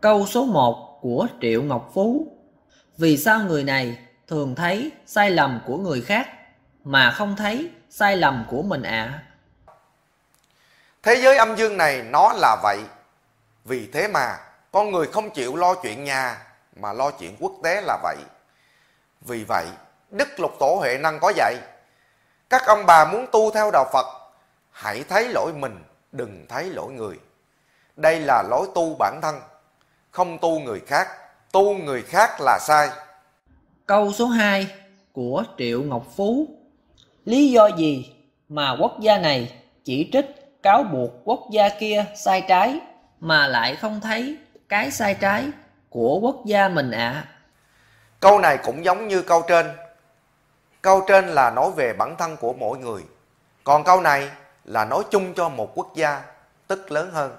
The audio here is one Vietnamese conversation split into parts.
Câu số 1 của Triệu Ngọc Phú Vì sao người này thường thấy sai lầm của người khác mà không thấy sai lầm của mình ạ? Thế giới âm dương này nó là vậy. Vì thế mà con người không chịu lo chuyện nhà mà lo chuyện quốc tế là vậy. Vì vậy, Đức Lục Tổ Huệ Năng có dạy, các ông bà muốn tu theo đạo Phật, hãy thấy lỗi mình, đừng thấy lỗi người. Đây là lối tu bản thân, không tu người khác, tu người khác là sai. Câu số 2 của Triệu Ngọc Phú Lý do gì mà quốc gia này chỉ trích cáo buộc quốc gia kia sai trái mà lại không thấy cái sai trái của quốc gia mình ạ? À? Câu này cũng giống như câu trên. Câu trên là nói về bản thân của mỗi người. Còn câu này là nói chung cho một quốc gia, tức lớn hơn.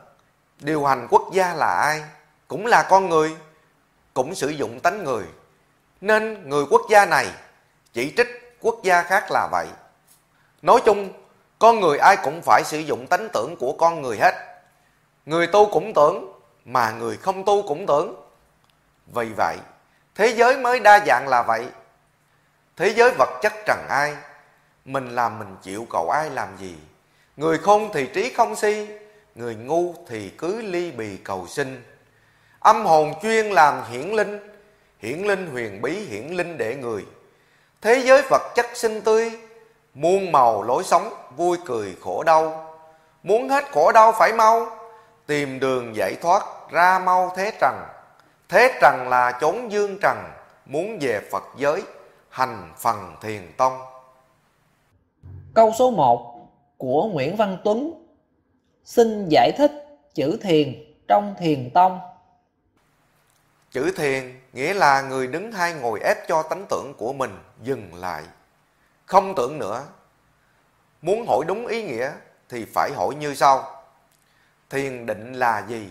Điều hành quốc gia là ai? Cũng là con người, cũng sử dụng tánh người. Nên người quốc gia này chỉ trích quốc gia khác là vậy. Nói chung, con người ai cũng phải sử dụng tánh tưởng của con người hết. Người tu cũng tưởng, mà người không tu cũng tưởng. Vì vậy, thế giới mới đa dạng là vậy. Thế giới vật chất trần ai, mình làm mình chịu cầu ai làm gì. Người khôn thì trí không si, người ngu thì cứ ly bì cầu sinh. Âm hồn chuyên làm hiển linh, hiển linh huyền bí hiển linh để người. Thế giới vật chất sinh tươi, muôn màu lối sống, vui cười khổ đau. Muốn hết khổ đau phải mau, tìm đường giải thoát ra mau thế trần. Thế trần là chốn dương trần, muốn về Phật giới, hành phần thiền tông. Câu số 1 của Nguyễn Văn Tuấn Xin giải thích chữ thiền trong thiền tông. Chữ thiền nghĩa là người đứng hay ngồi ép cho tánh tưởng của mình dừng lại. Không tưởng nữa. Muốn hỏi đúng ý nghĩa thì phải hỏi như sau. Thiền định là gì?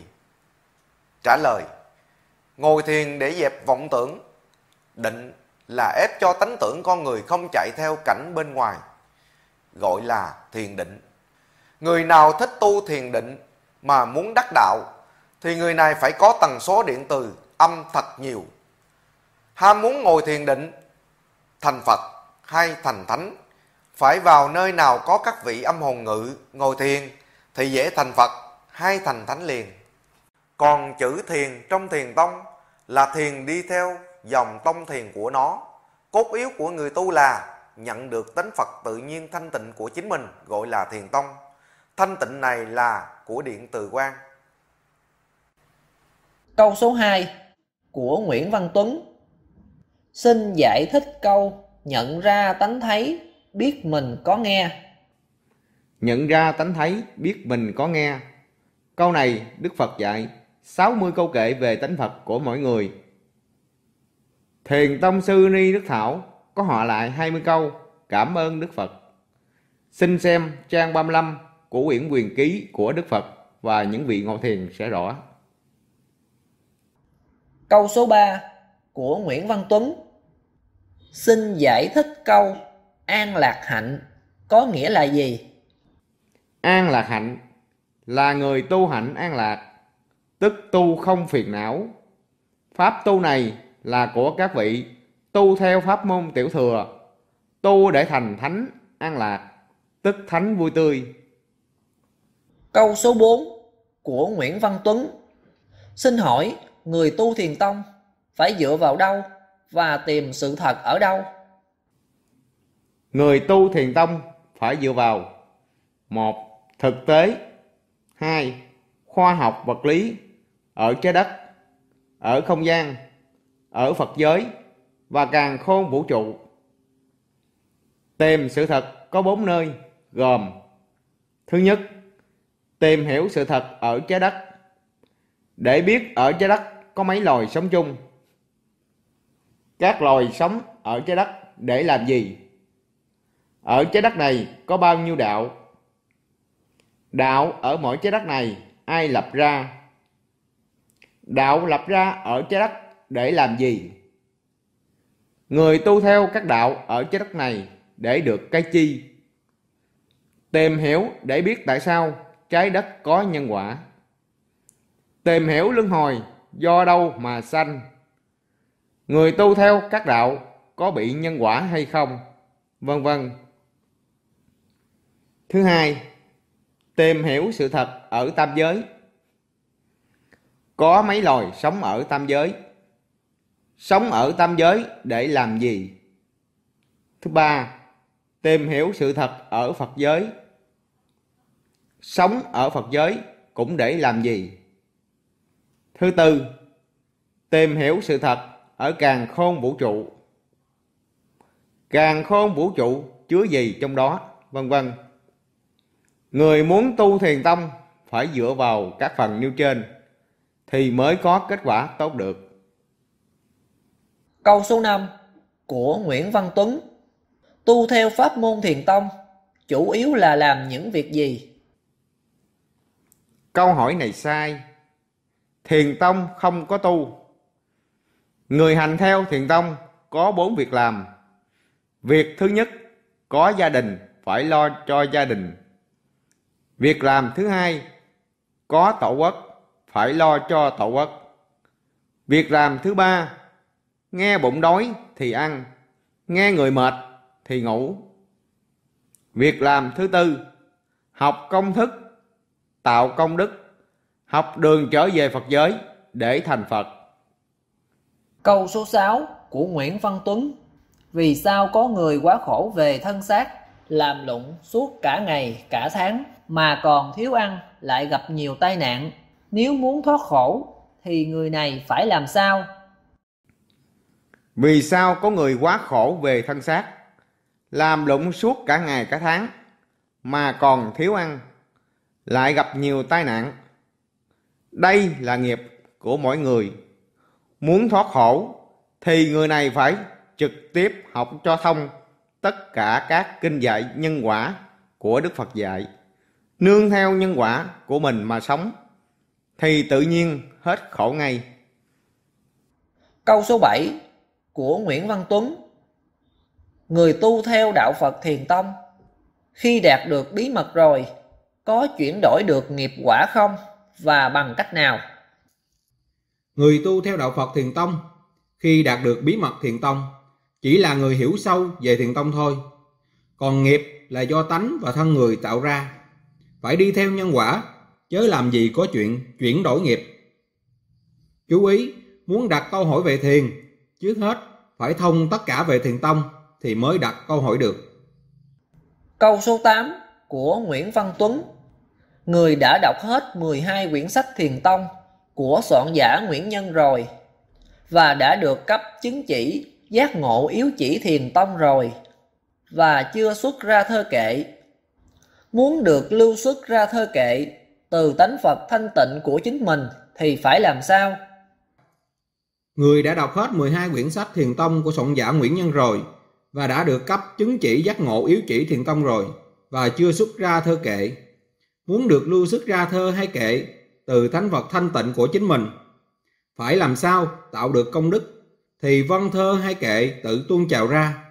Trả lời. Ngồi thiền để dẹp vọng tưởng. Định là ép cho tánh tưởng con người không chạy theo cảnh bên ngoài. Gọi là thiền định. Người nào thích tu thiền định mà muốn đắc đạo thì người này phải có tần số điện từ âm thật nhiều. Ham muốn ngồi thiền định, thành Phật hay thành Thánh, phải vào nơi nào có các vị âm hồn ngự ngồi thiền thì dễ thành Phật hay thành Thánh liền. Còn chữ thiền trong thiền tông là thiền đi theo dòng tông thiền của nó. Cốt yếu của người tu là nhận được tánh Phật tự nhiên thanh tịnh của chính mình gọi là thiền tông. Thanh tịnh này là của điện từ quan. Câu số 2 của Nguyễn Văn Tuấn Xin giải thích câu nhận ra tánh thấy, biết mình có nghe. Nhận ra tánh thấy, biết mình có nghe. Câu này Đức Phật dạy 60 câu kệ về tánh Phật của mỗi người. Thiền Tông Sư Ni Đức Thảo có họ lại 20 câu cảm ơn Đức Phật. Xin xem trang 35 của quyển quyền ký của Đức Phật và những vị ngộ thiền sẽ rõ. Câu số 3 của Nguyễn Văn Tuấn Xin giải thích câu an lạc hạnh có nghĩa là gì? An lạc hạnh là người tu hạnh an lạc, tức tu không phiền não. Pháp tu này là của các vị tu theo pháp môn tiểu thừa, tu để thành thánh an lạc, tức thánh vui tươi. Câu số 4 của Nguyễn Văn Tuấn Xin hỏi người tu thiền tông phải dựa vào đâu và tìm sự thật ở đâu? Người tu thiền tông phải dựa vào một Thực tế hai Khoa học vật lý ở trái đất, ở không gian, ở Phật giới và càng khôn vũ trụ. Tìm sự thật có bốn nơi gồm Thứ nhất, tìm hiểu sự thật ở trái đất. Để biết ở trái đất có mấy loài sống chung. Các loài sống ở trái đất để làm gì? Ở trái đất này có bao nhiêu đạo? Đạo ở mỗi trái đất này ai lập ra? Đạo lập ra ở trái đất để làm gì? Người tu theo các đạo ở trái đất này để được cái chi? Tìm hiểu để biết tại sao trái đất có nhân quả. Tìm hiểu luân hồi do đâu mà sanh? Người tu theo các đạo có bị nhân quả hay không? Vân vân. Thứ hai, tìm hiểu sự thật ở tam giới. Có mấy loài sống ở tam giới? Sống ở tam giới để làm gì? Thứ ba, tìm hiểu sự thật ở Phật giới. Sống ở Phật giới cũng để làm gì? Thứ tư, tìm hiểu sự thật ở càng khôn vũ trụ. Càng khôn vũ trụ chứa gì trong đó, vân vân. Người muốn tu thiền tông phải dựa vào các phần nêu trên thì mới có kết quả tốt được. Câu số 5 của Nguyễn Văn Tuấn Tu theo pháp môn thiền tông chủ yếu là làm những việc gì? Câu hỏi này sai. Thiền tông không có tu. Người hành theo thiền tông có bốn việc làm. Việc thứ nhất, có gia đình phải lo cho gia đình. Việc làm thứ hai, có tổ quốc phải lo cho tổ quốc. Việc làm thứ ba, nghe bụng đói thì ăn, nghe người mệt thì ngủ. Việc làm thứ tư, học công thức, tạo công đức, học đường trở về Phật giới để thành Phật. Câu số 6 của Nguyễn Văn Tuấn Vì sao có người quá khổ về thân xác, làm lụng suốt cả ngày, cả tháng mà còn thiếu ăn lại gặp nhiều tai nạn? Nếu muốn thoát khổ thì người này phải làm sao? Vì sao có người quá khổ về thân xác, làm lụng suốt cả ngày cả tháng mà còn thiếu ăn, lại gặp nhiều tai nạn? Đây là nghiệp của mỗi người. Muốn thoát khổ, thì người này phải trực tiếp học cho thông tất cả các kinh dạy nhân quả của Đức Phật dạy. Nương theo nhân quả của mình mà sống, thì tự nhiên hết khổ ngay. Câu số 7 của Nguyễn Văn Tuấn Người tu theo đạo Phật Thiền Tông khi đạt được bí mật rồi, có chuyển đổi được nghiệp quả không và bằng cách nào? Người tu theo đạo Phật Thiền Tông khi đạt được bí mật Thiền Tông chỉ là người hiểu sâu về Thiền Tông thôi. Còn nghiệp là do tánh và thân người tạo ra. Phải đi theo nhân quả, chớ làm gì có chuyện chuyển đổi nghiệp. Chú ý, muốn đặt câu hỏi về thiền, trước hết phải thông tất cả về thiền tông thì mới đặt câu hỏi được. Câu số 8 của Nguyễn Văn Tuấn Người đã đọc hết 12 quyển sách thiền tông của soạn giả Nguyễn Nhân rồi và đã được cấp chứng chỉ giác ngộ yếu chỉ thiền tông rồi và chưa xuất ra thơ kệ. Muốn được lưu xuất ra thơ kệ từ tánh Phật thanh tịnh của chính mình thì phải làm sao? Người đã đọc hết 12 quyển sách thiền tông của soạn giả Nguyễn Nhân rồi và đã được cấp chứng chỉ giác ngộ yếu chỉ thiền tông rồi và chưa xuất ra thơ kệ. Muốn được lưu xuất ra thơ hay kệ từ thánh vật thanh tịnh của chính mình. Phải làm sao tạo được công đức thì văn thơ hay kệ tự tuôn trào ra.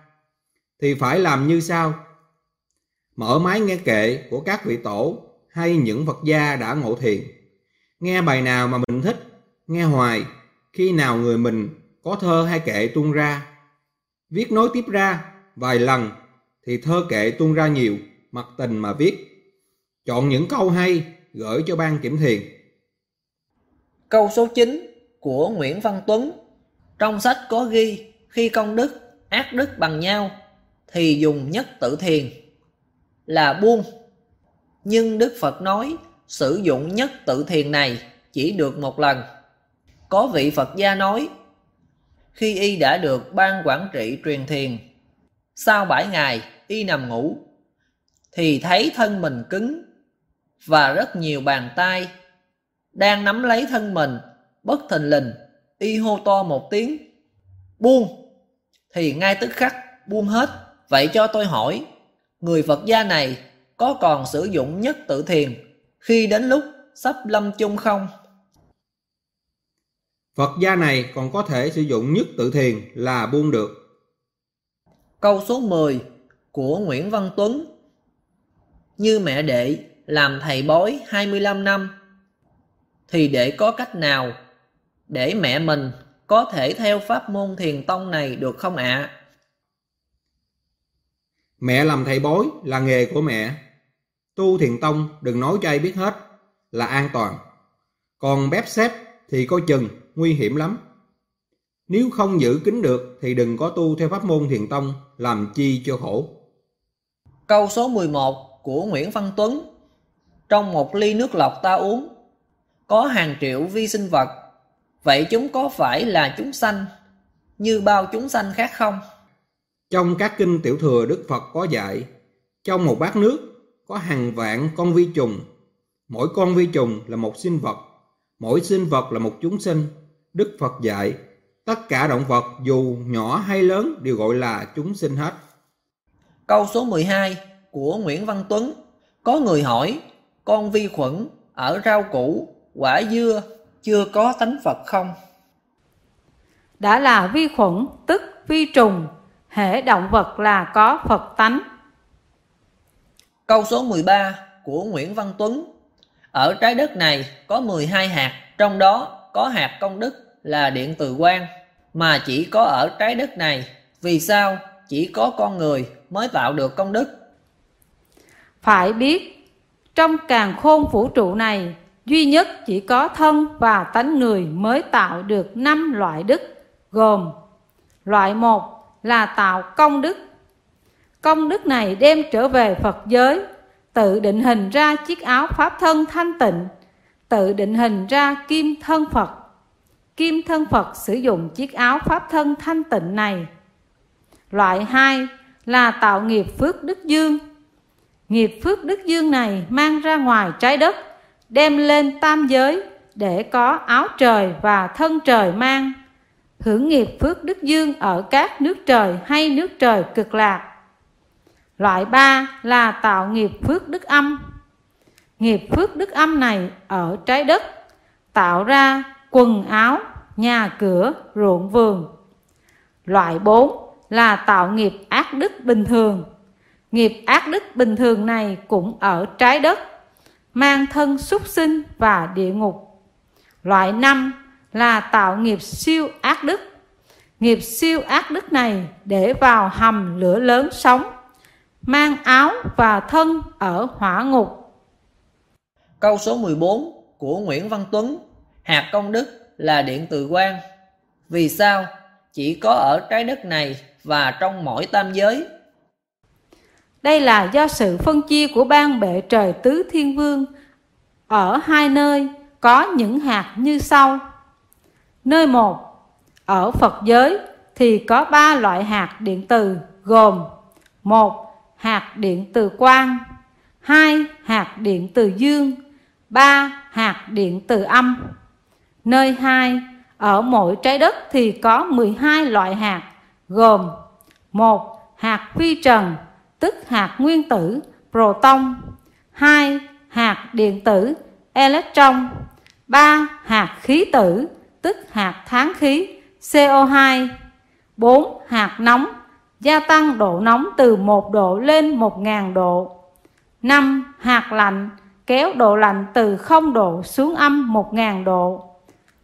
Thì phải làm như sau. Mở máy nghe kệ của các vị tổ hay những Phật gia đã ngộ thiền. Nghe bài nào mà mình thích, nghe hoài, khi nào người mình có thơ hay kệ tuôn ra. Viết nối tiếp ra vài lần thì thơ kệ tuôn ra nhiều, mặt tình mà viết. Chọn những câu hay gửi cho ban kiểm thiền. Câu số 9 của Nguyễn Văn Tuấn Trong sách có ghi khi công đức, ác đức bằng nhau thì dùng nhất tự thiền là buông. Nhưng Đức Phật nói sử dụng nhất tự thiền này chỉ được một lần. Có vị Phật gia nói khi y đã được ban quản trị truyền thiền sau bảy ngày y nằm ngủ thì thấy thân mình cứng và rất nhiều bàn tay. Đang nắm lấy thân mình bất thình lình y hô to một tiếng. Buông! Thì ngay tức khắc buông hết. Vậy cho tôi hỏi người phật gia này có còn sử dụng nhất tự thiền khi đến lúc sắp lâm chung không? Phật gia này còn có thể sử dụng nhất tự thiền là buông được. câu số 10 của Nguyễn Văn Tuấn. Như mẹ đệ làm thầy bói 25 năm thì để có cách nào để mẹ mình có thể theo pháp môn thiền tông này được không ạ? Mẹ làm thầy bói là nghề của mẹ. Tu thiền tông đừng nói cho ai biết hết là an toàn. Còn bếp xếp thì coi chừng nguy hiểm lắm. Nếu không giữ kín được thì đừng có tu theo pháp môn thiền tông làm chi cho khổ. Câu số 11 của Nguyễn Văn Tuấn Trong một ly nước lọc ta uống. Có hàng triệu vi sinh vật Vậy chúng có phải là chúng sanh Như bao chúng sanh khác không? Trong các kinh tiểu thừa Đức Phật có dạy Trong một bát nước có hàng vạn con vi trùng. Mỗi con vi trùng là một sinh vật Mỗi sinh vật là một chúng sinh. Đức Phật dạy Tất cả động vật dù nhỏ hay lớn đều gọi là chúng sinh hết. Câu số 12 của Nguyễn Văn Tuấn Có người hỏi Con vi khuẩn ở rau củ, quả dưa chưa có tánh Phật không? Đã là vi khuẩn tức vi trùng Hệ động vật là có Phật tánh Câu số 13 của Nguyễn Văn Tuấn Ở trái đất này có 12 hạt Trong đó có hạt công đức là điện từ quang Mà chỉ có ở trái đất này Vì sao chỉ có con người mới tạo được công đức. Phải biết, trong càng khôn vũ trụ này, duy nhất chỉ có thân và tánh người mới tạo được năm loại đức, gồm Loại một là tạo công đức. Công đức này đem trở về Phật giới, tự định hình ra chiếc áo pháp thân thanh tịnh, tự định hình ra kim thân Phật. Kim thân Phật sử dụng chiếc áo pháp thân thanh tịnh này. Loại hai là tạo nghiệp phước đức dương. Nghiệp phước đức dương này mang ra ngoài trái đất, đem lên tam giới để có áo trời và thân trời mang. Hưởng nghiệp phước đức dương ở các nước trời hay nước trời cực lạc. Loại ba là tạo nghiệp phước đức âm. Nghiệp phước đức âm này ở trái đất tạo ra quần áo, nhà cửa, ruộng vườn. Loại 4 là tạo nghiệp ác đức bình thường. Nghiệp ác đức bình thường này cũng ở trái đất, mang thân súc sinh và địa ngục. Loại năm là tạo nghiệp siêu ác đức. Nghiệp siêu ác đức này để vào hầm lửa lớn sống, mang áo và thân ở hỏa ngục. Câu số 14 của Nguyễn Văn Tuấn Hạt công đức là điện từ quan. Vì sao chỉ có ở trái đất này và trong mỗi tam giới. Đây là do sự phân chia của ban bệ trời tứ thiên vương ở hai nơi có những hạt như sau. Nơi một, ở Phật giới thì có ba loại hạt điện từ gồm một hạt điện từ quang, hai hạt điện từ dương, ba hạt điện từ âm. Nơi hai, ở mỗi trái đất thì có 12 loại hạt gồm một hạt vi trần tức hạt nguyên tử proton 2. hạt điện tử electron 3. hạt khí tử tức hạt tháng khí CO2 4. Hạt nóng gia tăng độ nóng từ 1 độ lên 1.000 độ 5. Hạt lạnh kéo độ lạnh từ 0 độ xuống âm 1.000 độ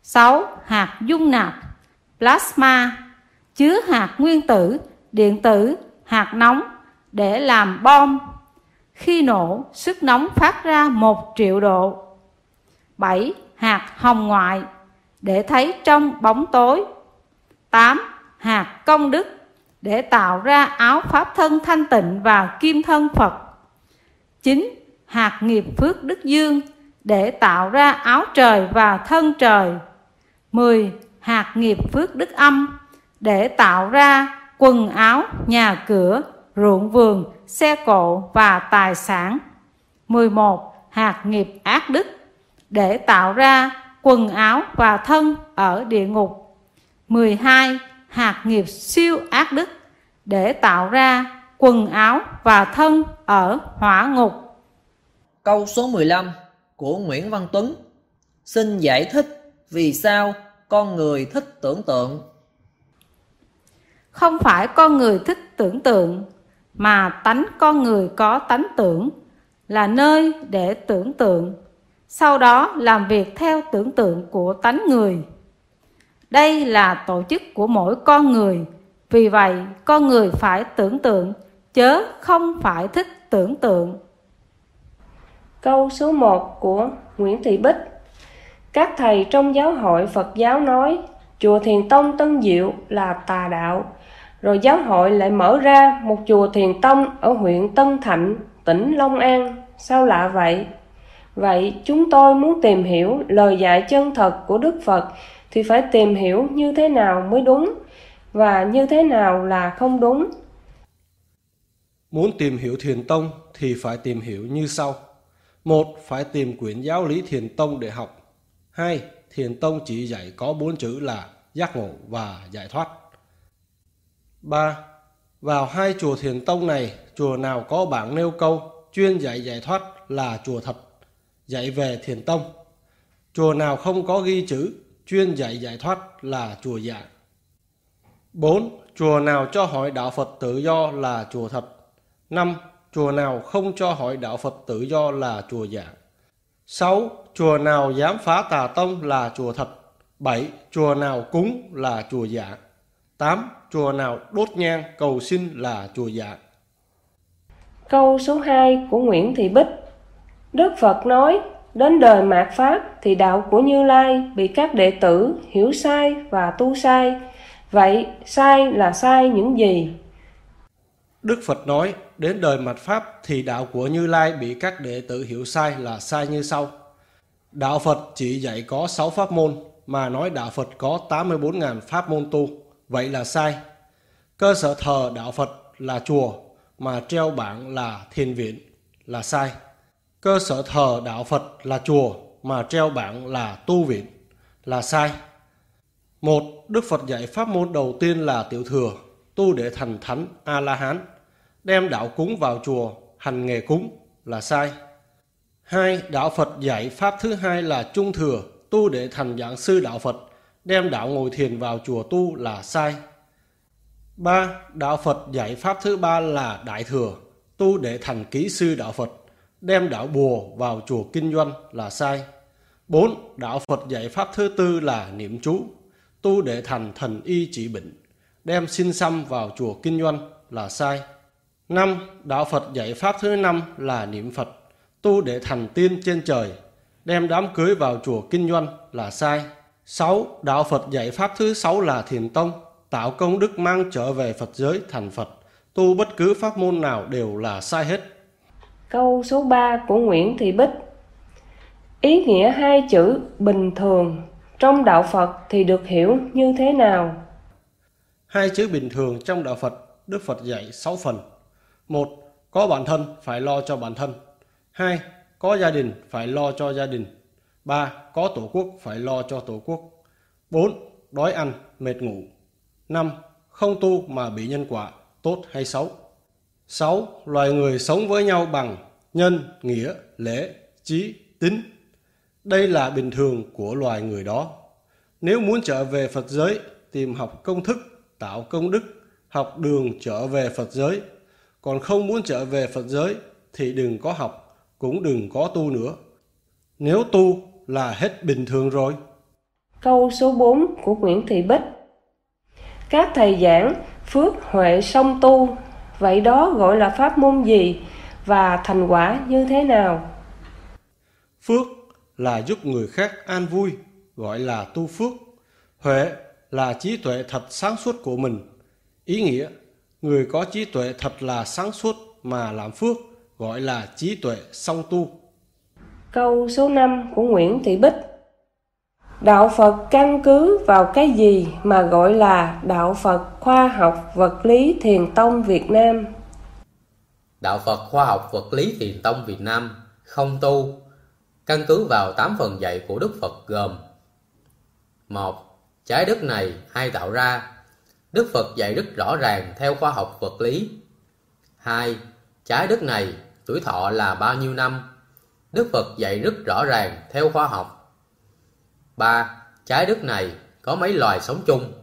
6. Hạt dung nạp plasma chứa hạt nguyên tử, điện tử, hạt nóng để làm bom. Khi nổ, sức nóng phát ra 1 triệu độ. 7. Hạt hồng ngoại để thấy trong bóng tối. 8. Hạt công đức để tạo ra áo pháp thân thanh tịnh và kim thân Phật. 9. Hạt nghiệp phước đức dương để tạo ra áo trời và thân trời. 10. Hạt nghiệp phước đức âm để tạo ra quần áo, nhà cửa, ruộng vườn, xe cộ và tài sản. 11. Hạt nghiệp ác đức để tạo ra quần áo và thân ở địa ngục. 12. Hạt nghiệp siêu ác đức để tạo ra quần áo và thân ở hỏa ngục. Câu số 15 của Nguyễn Văn Tuấn Xin giải thích vì sao con người thích tưởng tượng không phải con người thích tưởng tượng, mà tánh con người có tánh tưởng, là nơi để tưởng tượng, sau đó làm việc theo tưởng tượng của tánh người. Đây là tổ chức của mỗi con người. Vì vậy, con người phải tưởng tượng, chớ không phải thích tưởng tượng. Câu số 1 của Nguyễn Thị Bích Các thầy trong giáo hội Phật giáo nói chùa Thiền Tông Tân Diệu là tà đạo. Rồi giáo hội lại mở ra một chùa Thiền Tông ở huyện Tân Thạnh, tỉnh Long An. Sao lạ vậy? Vậy chúng tôi muốn tìm hiểu lời dạy chân thật của Đức Phật thì phải tìm hiểu như thế nào mới đúng và như thế nào là không đúng. Muốn tìm hiểu Thiền Tông thì phải tìm hiểu như sau. Một, phải tìm quyển giáo lý Thiền Tông để học. Hai, Thiền Tông chỉ dạy có bốn chữ là giác ngộ và giải thoát. Ba, vào hai chùa Thiền Tông này, chùa nào có bảng nêu câu chuyên dạy giải thoát là chùa thật, dạy về Thiền Tông. Chùa nào không có ghi chữ chuyên dạy giải thoát là chùa dạ. giả. 4. Chùa nào cho hỏi đạo Phật tự do là chùa thật. 5. Chùa nào không cho hỏi đạo Phật tự do là chùa dạ. giả. 6. Chùa nào dám phá tà tông là chùa thật. 7. Chùa nào cúng là chùa giả. 8. Chùa nào đốt nhang cầu xin là chùa giả. Câu số 2 của Nguyễn Thị Bích Đức Phật nói, đến đời mạt Pháp thì đạo của Như Lai bị các đệ tử hiểu sai và tu sai. Vậy sai là sai những gì? Đức Phật nói, đến đời mạt Pháp thì đạo của Như Lai bị các đệ tử hiểu sai là sai như sau. Đạo Phật chỉ dạy có 6 pháp môn, mà nói đạo Phật có 84.000 pháp môn tu. Vậy là sai. Cơ sở thờ đạo Phật là chùa, mà treo bảng là thiền viện là sai. Cơ sở thờ đạo Phật là chùa mà treo bảng là tu viện là sai. Một, Đức Phật dạy pháp môn đầu tiên là tiểu thừa, tu để thành thánh A-la-hán, đem đạo cúng vào chùa, hành nghề cúng là sai. Hai, Đạo Phật dạy pháp thứ hai là trung thừa, tu để thành giảng sư đạo Phật, đem đạo ngồi thiền vào chùa tu là sai. ba Đạo Phật dạy pháp thứ ba là đại thừa, tu để thành kỹ sư đạo Phật, đem đạo bùa vào chùa kinh doanh là sai. 4. Đạo Phật dạy pháp thứ tư là niệm chú, tu để thành thần y trị bệnh, đem xin xăm vào chùa kinh doanh là sai. 5. Đạo Phật dạy pháp thứ năm là niệm Phật, tu để thành tiên trên trời, đem đám cưới vào chùa kinh doanh là sai. 6. Đạo Phật dạy pháp thứ sáu là thiền tông, tạo công đức mang trở về Phật giới thành Phật, tu bất cứ pháp môn nào đều là sai hết. Câu số 3 của Nguyễn Thị Bích Ý nghĩa hai chữ bình thường trong đạo Phật thì được hiểu như thế nào? Hai chữ bình thường trong đạo Phật, Đức Phật dạy 6 phần. Một, có bản thân phải lo cho bản thân. Hai, có gia đình phải lo cho gia đình. Ba, có tổ quốc phải lo cho tổ quốc. Bốn, đói ăn, mệt ngủ. Năm, không tu mà bị nhân quả, tốt hay xấu. 6. Loài người sống với nhau bằng nhân, nghĩa, lễ, trí, tính. Đây là bình thường của loài người đó. Nếu muốn trở về Phật giới, tìm học công thức, tạo công đức, học đường trở về Phật giới. Còn không muốn trở về Phật giới thì đừng có học, cũng đừng có tu nữa. Nếu tu là hết bình thường rồi. Câu số 4 của Nguyễn Thị Bích Các thầy giảng phước huệ song tu Vậy đó gọi là pháp môn gì và thành quả như thế nào? Phước là giúp người khác an vui, gọi là tu phước. Huệ là trí tuệ thật sáng suốt của mình. Ý nghĩa, người có trí tuệ thật là sáng suốt mà làm phước, gọi là trí tuệ song tu. Câu số 5 của Nguyễn Thị Bích Đạo Phật căn cứ vào cái gì mà gọi là Đạo Phật Khoa học Vật lý Thiền Tông Việt Nam? Đạo Phật Khoa học Vật lý Thiền Tông Việt Nam không tu, căn cứ vào 8 phần dạy của Đức Phật gồm một Trái đất này ai tạo ra? Đức Phật dạy rất rõ ràng theo khoa học vật lý. 2. Trái đất này tuổi thọ là bao nhiêu năm? Đức Phật dạy rất rõ ràng theo khoa học 3. Trái đất này có mấy loài sống chung?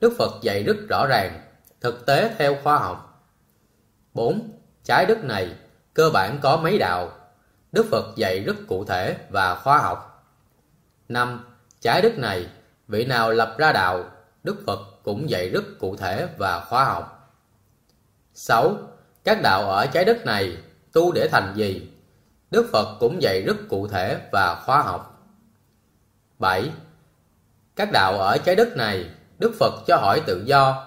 Đức Phật dạy rất rõ ràng, thực tế theo khoa học. 4. Trái đất này cơ bản có mấy đạo? Đức Phật dạy rất cụ thể và khoa học. 5. Trái đất này Vị nào lập ra đạo, Đức Phật cũng dạy rất cụ thể và khoa học. 6. Các đạo ở trái đất này tu để thành gì? Đức Phật cũng dạy rất cụ thể và khoa học. 7. Các đạo ở trái đất này, Đức Phật cho hỏi tự do.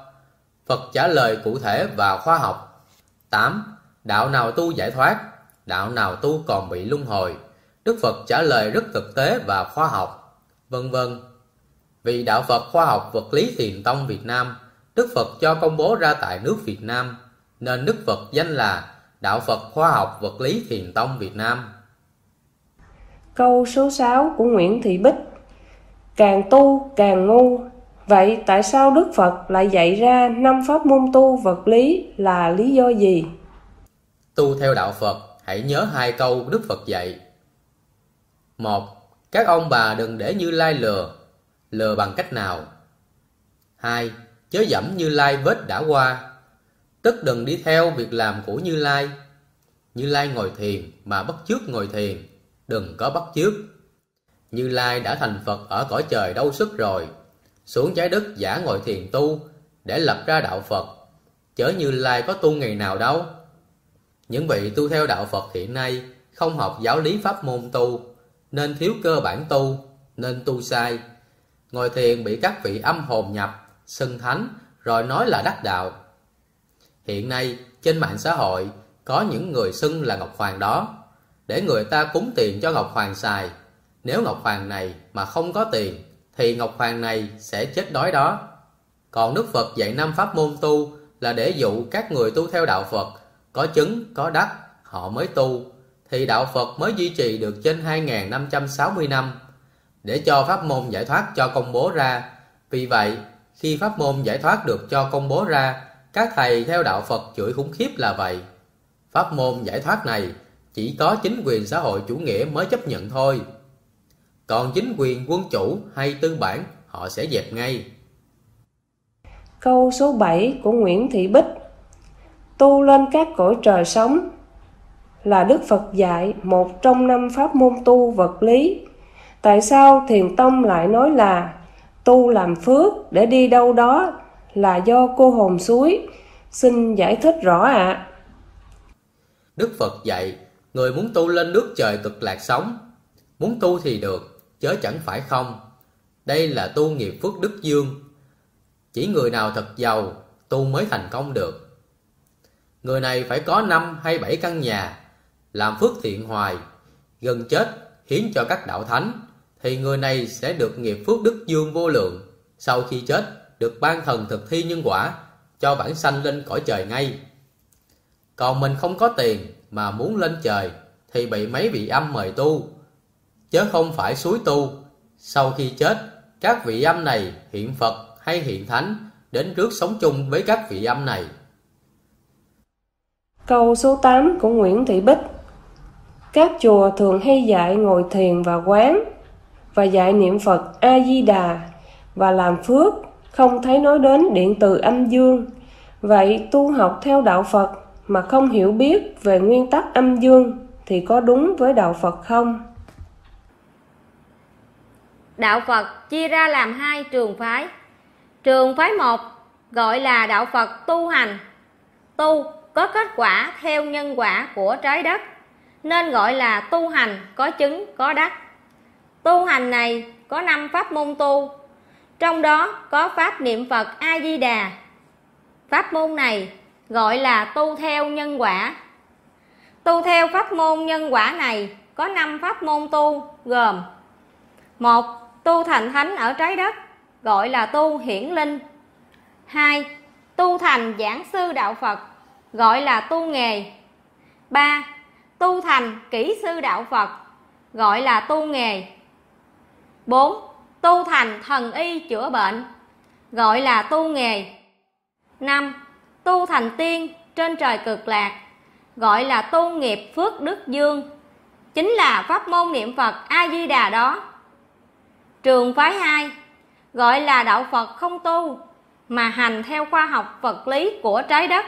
Phật trả lời cụ thể và khoa học. 8. Đạo nào tu giải thoát, đạo nào tu còn bị luân hồi. Đức Phật trả lời rất thực tế và khoa học, vân vân. Vì đạo Phật khoa học vật lý thiền tông Việt Nam, Đức Phật cho công bố ra tại nước Việt Nam, nên Đức Phật danh là Đạo Phật khoa học vật lý thiền tông Việt Nam. Câu số 6 của Nguyễn Thị Bích Càng tu càng ngu Vậy tại sao Đức Phật lại dạy ra năm pháp môn tu vật lý là lý do gì? Tu theo đạo Phật, hãy nhớ hai câu Đức Phật dạy. một Các ông bà đừng để Như Lai lừa, lừa bằng cách nào? hai Chớ dẫm Như Lai vết đã qua, tức đừng đi theo việc làm của Như Lai. Như Lai ngồi thiền mà bắt chước ngồi thiền, đừng có bắt chước. Như Lai đã thành Phật ở cõi trời đâu sức rồi, xuống trái đất giả ngồi thiền tu để lập ra đạo Phật, chớ Như Lai có tu ngày nào đâu. Những vị tu theo đạo Phật hiện nay không học giáo lý pháp môn tu, nên thiếu cơ bản tu, nên tu sai. Ngồi thiền bị các vị âm hồn nhập, xưng thánh, rồi nói là đắc đạo. Hiện nay, trên mạng xã hội, có những người xưng là Ngọc Hoàng đó, để người ta cúng tiền cho Ngọc Hoàng xài. Nếu Ngọc Hoàng này mà không có tiền, thì Ngọc Hoàng này sẽ chết đói đó. Còn Đức Phật dạy năm pháp môn tu là để dụ các người tu theo đạo Phật có chứng, có đắc, họ mới tu, thì đạo Phật mới duy trì được trên 2.560 năm, để cho pháp môn giải thoát cho công bố ra. Vì vậy, khi pháp môn giải thoát được cho công bố ra, các thầy theo đạo Phật chửi khủng khiếp là vậy. Pháp môn giải thoát này chỉ có chính quyền xã hội chủ nghĩa mới chấp nhận thôi. Còn chính quyền quân chủ hay tư bản, họ sẽ dẹp ngay. Câu số 7 của Nguyễn Thị Bích Tu lên các cõi trời sống là Đức Phật dạy một trong năm pháp môn tu vật lý. Tại sao Thiền Tông lại nói là tu làm phước để đi đâu đó là do cô hồn suối? Xin giải thích rõ ạ. À. Đức Phật dạy, người muốn tu lên nước trời cực lạc sống, muốn tu thì được, chớ chẳng phải không. Đây là tu nghiệp phước đức dương. Chỉ người nào thật giàu, tu mới thành công được. Người này phải có 5 hay 7 căn nhà, làm phước thiện hoài, gần chết hiến cho các đạo thánh, thì người này sẽ được nghiệp phước đức dương vô lượng. Sau khi chết, được ban thần thực thi nhân quả, cho bản sanh lên cõi trời ngay. Còn mình không có tiền mà muốn lên trời, thì bị mấy vị âm mời tu, chớ không phải suối tu. Sau khi chết, các vị âm này hiện Phật hay hiện Thánh đến trước sống chung với các vị âm này. Câu số 8 của Nguyễn Thị Bích Các chùa thường hay dạy ngồi thiền và quán và dạy niệm Phật A-di-đà và làm phước, không thấy nói đến điện từ âm dương. Vậy tu học theo đạo Phật mà không hiểu biết về nguyên tắc âm dương thì có đúng với đạo Phật không? Đạo Phật chia ra làm hai trường phái. Trường phái một gọi là đạo Phật tu hành. Tu có kết quả theo nhân quả của trái đất, nên gọi là tu hành có chứng có đắc tu hành này có năm pháp môn tu trong đó có pháp niệm phật a di đà pháp môn này gọi là tu theo nhân quả tu theo pháp môn nhân quả này có năm pháp môn tu gồm một tu thành thánh ở trái đất gọi là tu hiển linh hai tu thành giảng sư đạo phật gọi là tu nghề. 3. Tu thành kỹ sư đạo Phật, gọi là tu nghề. 4. Tu thành thần y chữa bệnh, gọi là tu nghề. 5. Tu thành tiên trên trời cực lạc, gọi là tu nghiệp phước đức dương, chính là pháp môn niệm Phật A Di Đà đó. Trường phái 2 gọi là đạo Phật không tu mà hành theo khoa học vật lý của trái đất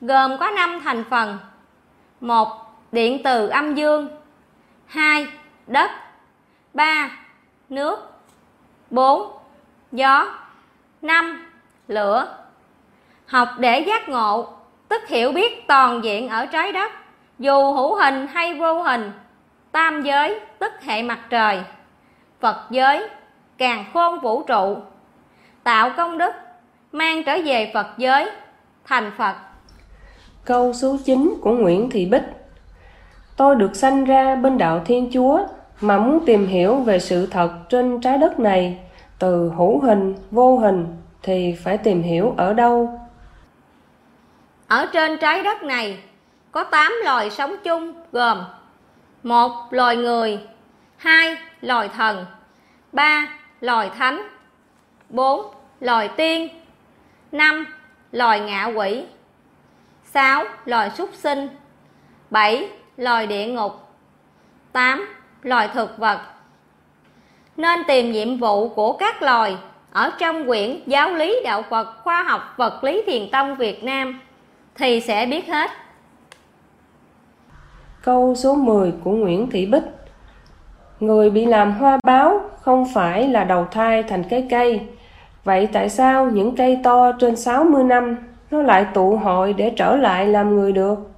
gồm có 5 thành phần. 1. Điện từ âm dương. 2. Đất. 3. Nước. 4. gió. năm Lửa. Học để giác ngộ, tức hiểu biết toàn diện ở trái đất, dù hữu hình hay vô hình. Tam giới, tức hệ mặt trời. Phật giới, càng khôn vũ trụ. Tạo công đức, mang trở về Phật giới, thành Phật. Câu số 9 của Nguyễn Thị Bích Tôi được sanh ra bên đạo Thiên Chúa mà muốn tìm hiểu về sự thật trên trái đất này từ hữu hình, vô hình thì phải tìm hiểu ở đâu? Ở trên trái đất này có 8 loài sống chung gồm một Loài người hai Loài thần ba Loài thánh bốn Loài tiên năm Loài ngạ quỷ sáu Loài súc sinh bảy Loài địa ngục tám Loài thực vật Nên tìm nhiệm vụ của các loài ở trong quyển Giáo lý Đạo Phật Khoa học Vật lý Thiền Tông Việt Nam thì sẽ biết hết. Câu số 10 của Nguyễn Thị Bích Người bị làm hoa báo không phải là đầu thai thành cái cây. Vậy tại sao những cây to trên 60 năm nó lại tụ hội để trở lại làm người được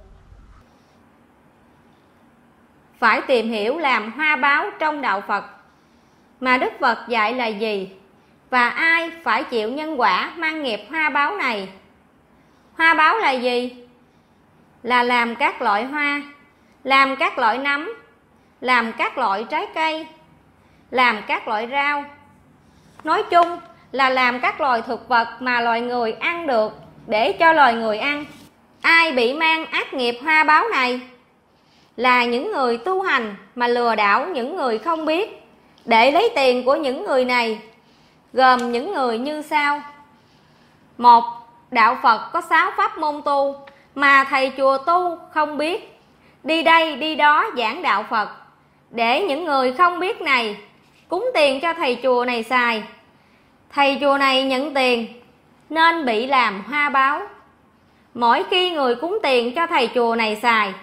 phải tìm hiểu làm hoa báo trong đạo phật. Mà đức phật dạy là gì? Và ai phải chịu nhân quả mang nghiệp hoa báo này? Hoa báo là gì? Là làm các loại hoa, làm các loại nấm, làm các loại trái cây, làm các loại rau. Nói chung là làm các loài thực vật mà loài người ăn được để cho loài người ăn. Ai bị mang ác nghiệp hoa báo này? Là những người tu hành mà lừa đảo những người không biết, để lấy tiền của những người này, gồm những người như sau. Một, đạo phật có sáu pháp môn tu mà thầy chùa tu không biết. Đi đây, đi đó giảng đạo phật, để những người không biết này cúng tiền cho thầy chùa này xài. Thầy chùa này nhận tiền, nên bị làm hoa báo. Mỗi khi người cúng tiền cho thầy chùa này xài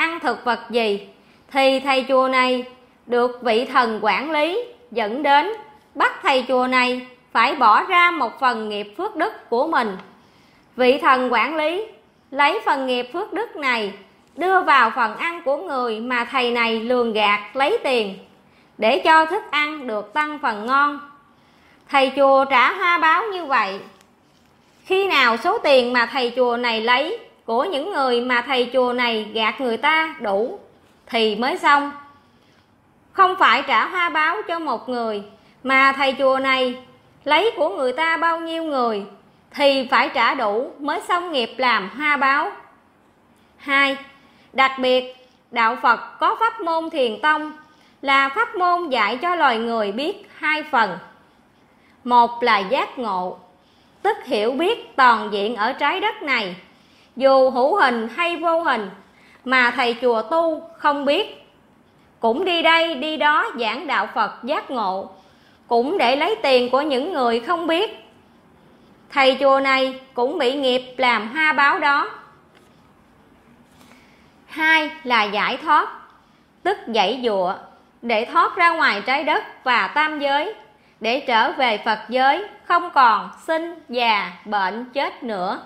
ăn thực vật gì? Thì thầy chùa này được vị thần quản lý, dẫn đến bắt thầy chùa này phải bỏ ra một phần nghiệp phước đức của mình. Vị thần quản lý lấy phần nghiệp phước đức này, đưa vào phần ăn của người mà thầy này lường gạt lấy tiền để cho thức ăn được tăng phần ngon. Thầy chùa trả hoa báo như vậy. Khi nào số tiền mà thầy chùa này lấy của những người mà thầy chùa này gạt người ta đủ thì mới xong. Không phải trả hoa báo cho một người mà thầy chùa này lấy của người ta bao nhiêu người thì phải trả đủ mới xong nghiệp làm hoa báo. Hai, đặc biệt, đạo phật có pháp môn thiền tông là pháp môn dạy cho loài người biết hai phần. Một là giác ngộ, tức hiểu biết toàn diện ở trái đất này dù hữu hình hay vô hình mà thầy chùa tu không biết. Cũng đi đây đi đó giảng đạo phật giác ngộ cũng để lấy tiền của những người không biết. Thầy chùa này cũng bị nghiệp làm ha báo đó. Hai là giải thoát tức dãy dụa để thoát ra ngoài trái đất và tam giới để trở về Phật giới không còn sinh, già, bệnh, chết nữa.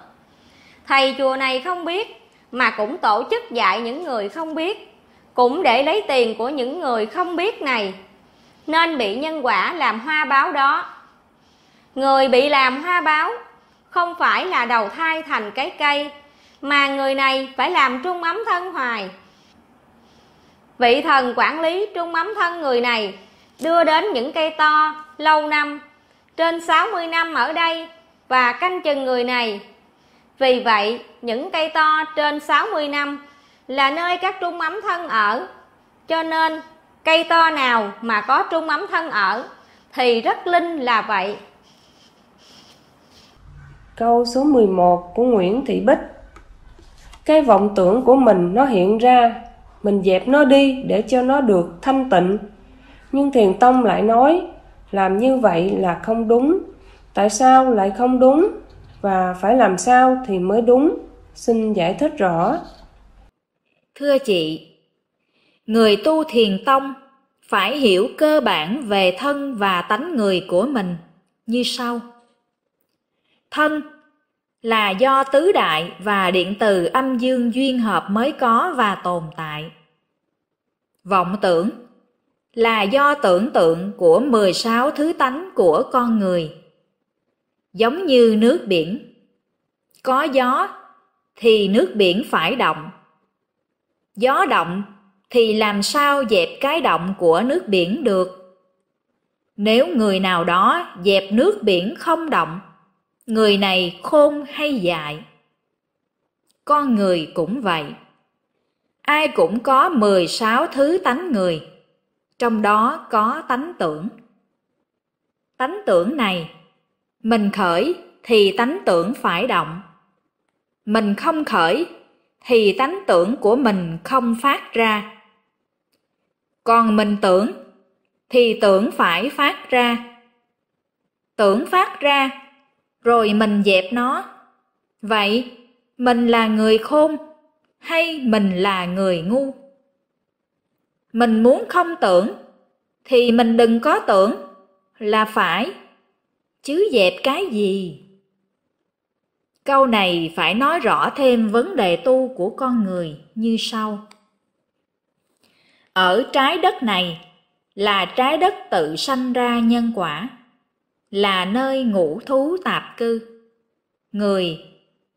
Thầy chùa này không biết mà cũng tổ chức dạy những người không biết, cũng để lấy tiền của những người không biết này, nên bị nhân quả làm hoa báo đó. Người bị làm hoa báo không phải là đầu thai thành cái cây, mà người này phải làm trung ấm thân hoài. Vị thần quản lý trung ấm thân người này đưa đến những cây to, lâu năm, trên 60 năm ở đây và canh chừng người này. Vì vậy, những cây to trên 60 năm là nơi các trung ấm thân ở. Cho nên, cây to nào mà có trung ấm thân ở thì rất linh là vậy. Câu số 11 của Nguyễn Thị Bích Cái vọng tưởng của mình nó hiện ra, mình dẹp nó đi để cho nó được thanh tịnh nhưng thiền tông lại nói làm như vậy là không đúng tại sao lại không đúng và phải làm sao thì mới đúng xin giải thích rõ thưa chị, người tu thiền tông phải hiểu cơ bản về thân và tánh người của mình như sau. Thân là do tứ đại và điện từ âm dương duyên hợp mới có và tồn tại. Vọng tưởng là do tưởng tượng của 16 thứ tánh của con người. Giống như nước biển. Có gió thì nước biển phải động. Gió động thì làm sao dẹp cái động của nước biển được? Nếu người nào đó dẹp nước biển không động, người này khôn hay dại? Con người cũng vậy. Ai cũng có 16 thứ tánh người, trong đó có tánh tưởng. Tánh tưởng này, mình khởi thì tánh tưởng phải động. Mình không khởi thì tánh tưởng của mình không phát ra. Còn mình tưởng thì tưởng phải phát ra. Tưởng phát ra, rồi mình dẹp nó. Vậy, mình là người khôn hay mình là người ngu? Mình muốn không tưởng thì mình đừng có tưởng là phải chứ dẹp cái gì câu này phải nói rõ thêm vấn đề tu của con người như sau ở trái đất này là trái đất tự sanh ra nhân quả, là nơi ngũ thú tạp cư. Người,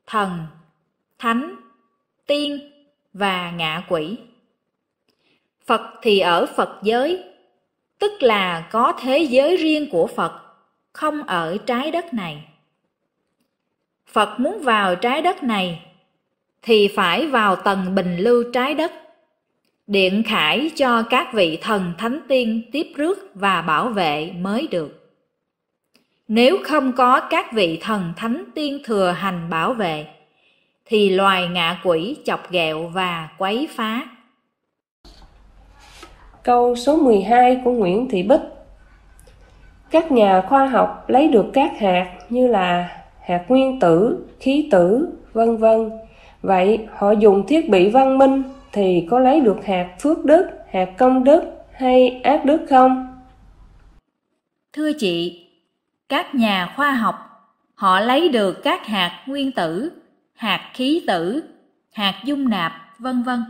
thần, thánh, tiên và ngạ quỷ. Phật thì ở Phật giới, tức là có thế giới riêng của Phật, không ở trái đất này. Phật muốn vào trái đất này thì phải vào tầng bình lưu trái đất điện khải cho các vị thần thánh tiên tiếp rước và bảo vệ mới được. Nếu không có các vị thần thánh tiên thừa hành bảo vệ, thì loài ngạ quỷ chọc ghẹo và quấy phá. Câu số 12 của Nguyễn Thị Bích các nhà khoa học lấy được các hạt như là hạt nguyên tử, khí tử, vân vân. Vậy họ dùng thiết bị văn minh thì có lấy được hạt phước đức, hạt công đức hay ác đức không? Thưa chị, các nhà khoa học họ lấy được các hạt nguyên tử, hạt khí tử, hạt dung nạp, vân vân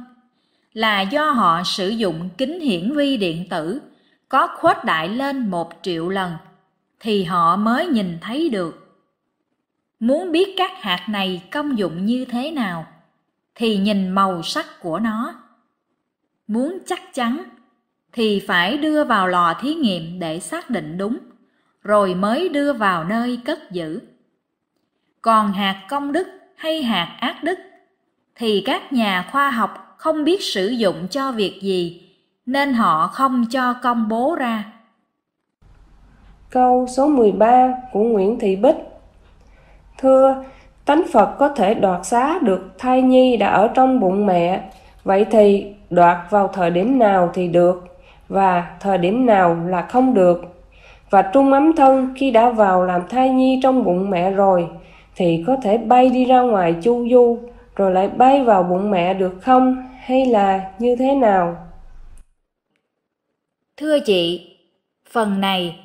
là do họ sử dụng kính hiển vi điện tử có khuếch đại lên một triệu lần thì họ mới nhìn thấy được. Muốn biết các hạt này công dụng như thế nào thì nhìn màu sắc của nó. Muốn chắc chắn thì phải đưa vào lò thí nghiệm để xác định đúng, rồi mới đưa vào nơi cất giữ. Còn hạt công đức hay hạt ác đức thì các nhà khoa học không biết sử dụng cho việc gì nên họ không cho công bố ra. Câu số 13 của Nguyễn Thị Bích Thưa, Tánh Phật có thể đoạt xá được thai nhi đã ở trong bụng mẹ, vậy thì đoạt vào thời điểm nào thì được, và thời điểm nào là không được. Và trung ấm thân khi đã vào làm thai nhi trong bụng mẹ rồi, thì có thể bay đi ra ngoài chu du, rồi lại bay vào bụng mẹ được không, hay là như thế nào? Thưa chị, phần này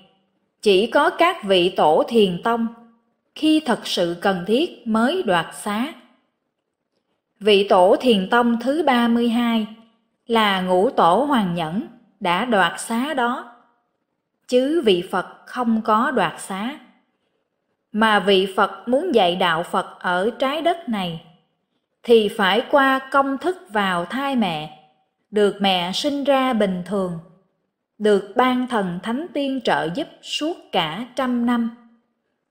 chỉ có các vị tổ thiền tông khi thật sự cần thiết mới đoạt xá. Vị tổ thiền tông thứ 32 là ngũ tổ hoàng nhẫn đã đoạt xá đó, chứ vị Phật không có đoạt xá. Mà vị Phật muốn dạy đạo Phật ở trái đất này, thì phải qua công thức vào thai mẹ, được mẹ sinh ra bình thường, được ban thần thánh tiên trợ giúp suốt cả trăm năm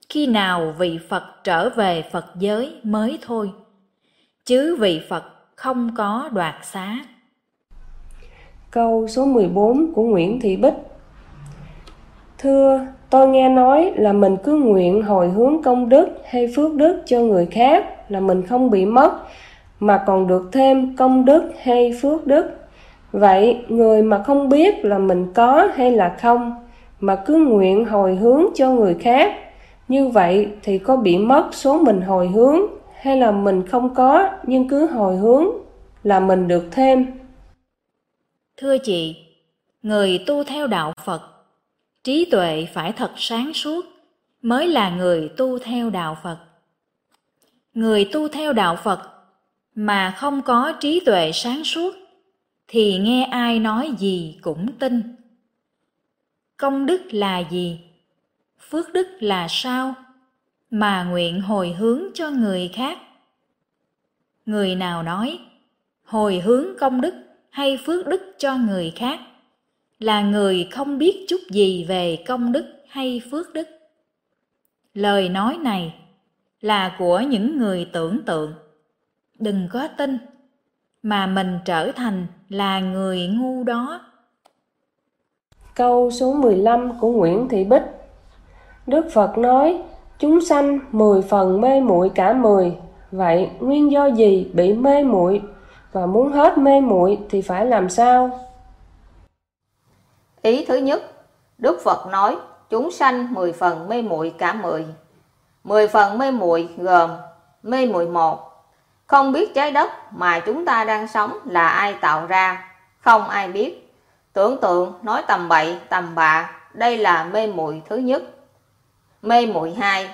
khi nào vị Phật trở về Phật giới mới thôi, chứ vị Phật không có đoạt xá. Câu số 14 của Nguyễn Thị Bích Thưa, tôi nghe nói là mình cứ nguyện hồi hướng công đức hay phước đức cho người khác là mình không bị mất, mà còn được thêm công đức hay phước đức. Vậy, người mà không biết là mình có hay là không, mà cứ nguyện hồi hướng cho người khác như vậy thì có bị mất số mình hồi hướng hay là mình không có nhưng cứ hồi hướng là mình được thêm? Thưa chị, người tu theo đạo Phật, trí tuệ phải thật sáng suốt, mới là người tu theo đạo Phật. Người tu theo đạo Phật mà không có trí tuệ sáng suốt thì nghe ai nói gì cũng tin. Công đức là gì? Phước đức là sao? Mà nguyện hồi hướng cho người khác. Người nào nói, hồi hướng công đức hay phước đức cho người khác là người không biết chút gì về công đức hay phước đức lời nói này là của những người tưởng tượng đừng có tin mà mình trở thành là người ngu đó Câu số 15 của Nguyễn Thị Bích Đức Phật nói Chúng sanh mười phần mê muội cả mười Vậy nguyên do gì bị mê muội và muốn hết mê muội thì phải làm sao? Ý thứ nhất, Đức Phật nói chúng sanh mười phần mê muội cả mười. Mười phần mê muội gồm mê muội một, không biết trái đất mà chúng ta đang sống là ai tạo ra, không ai biết. Tưởng tượng nói tầm bậy tầm bạ, đây là mê muội thứ nhất. Mê muội hai,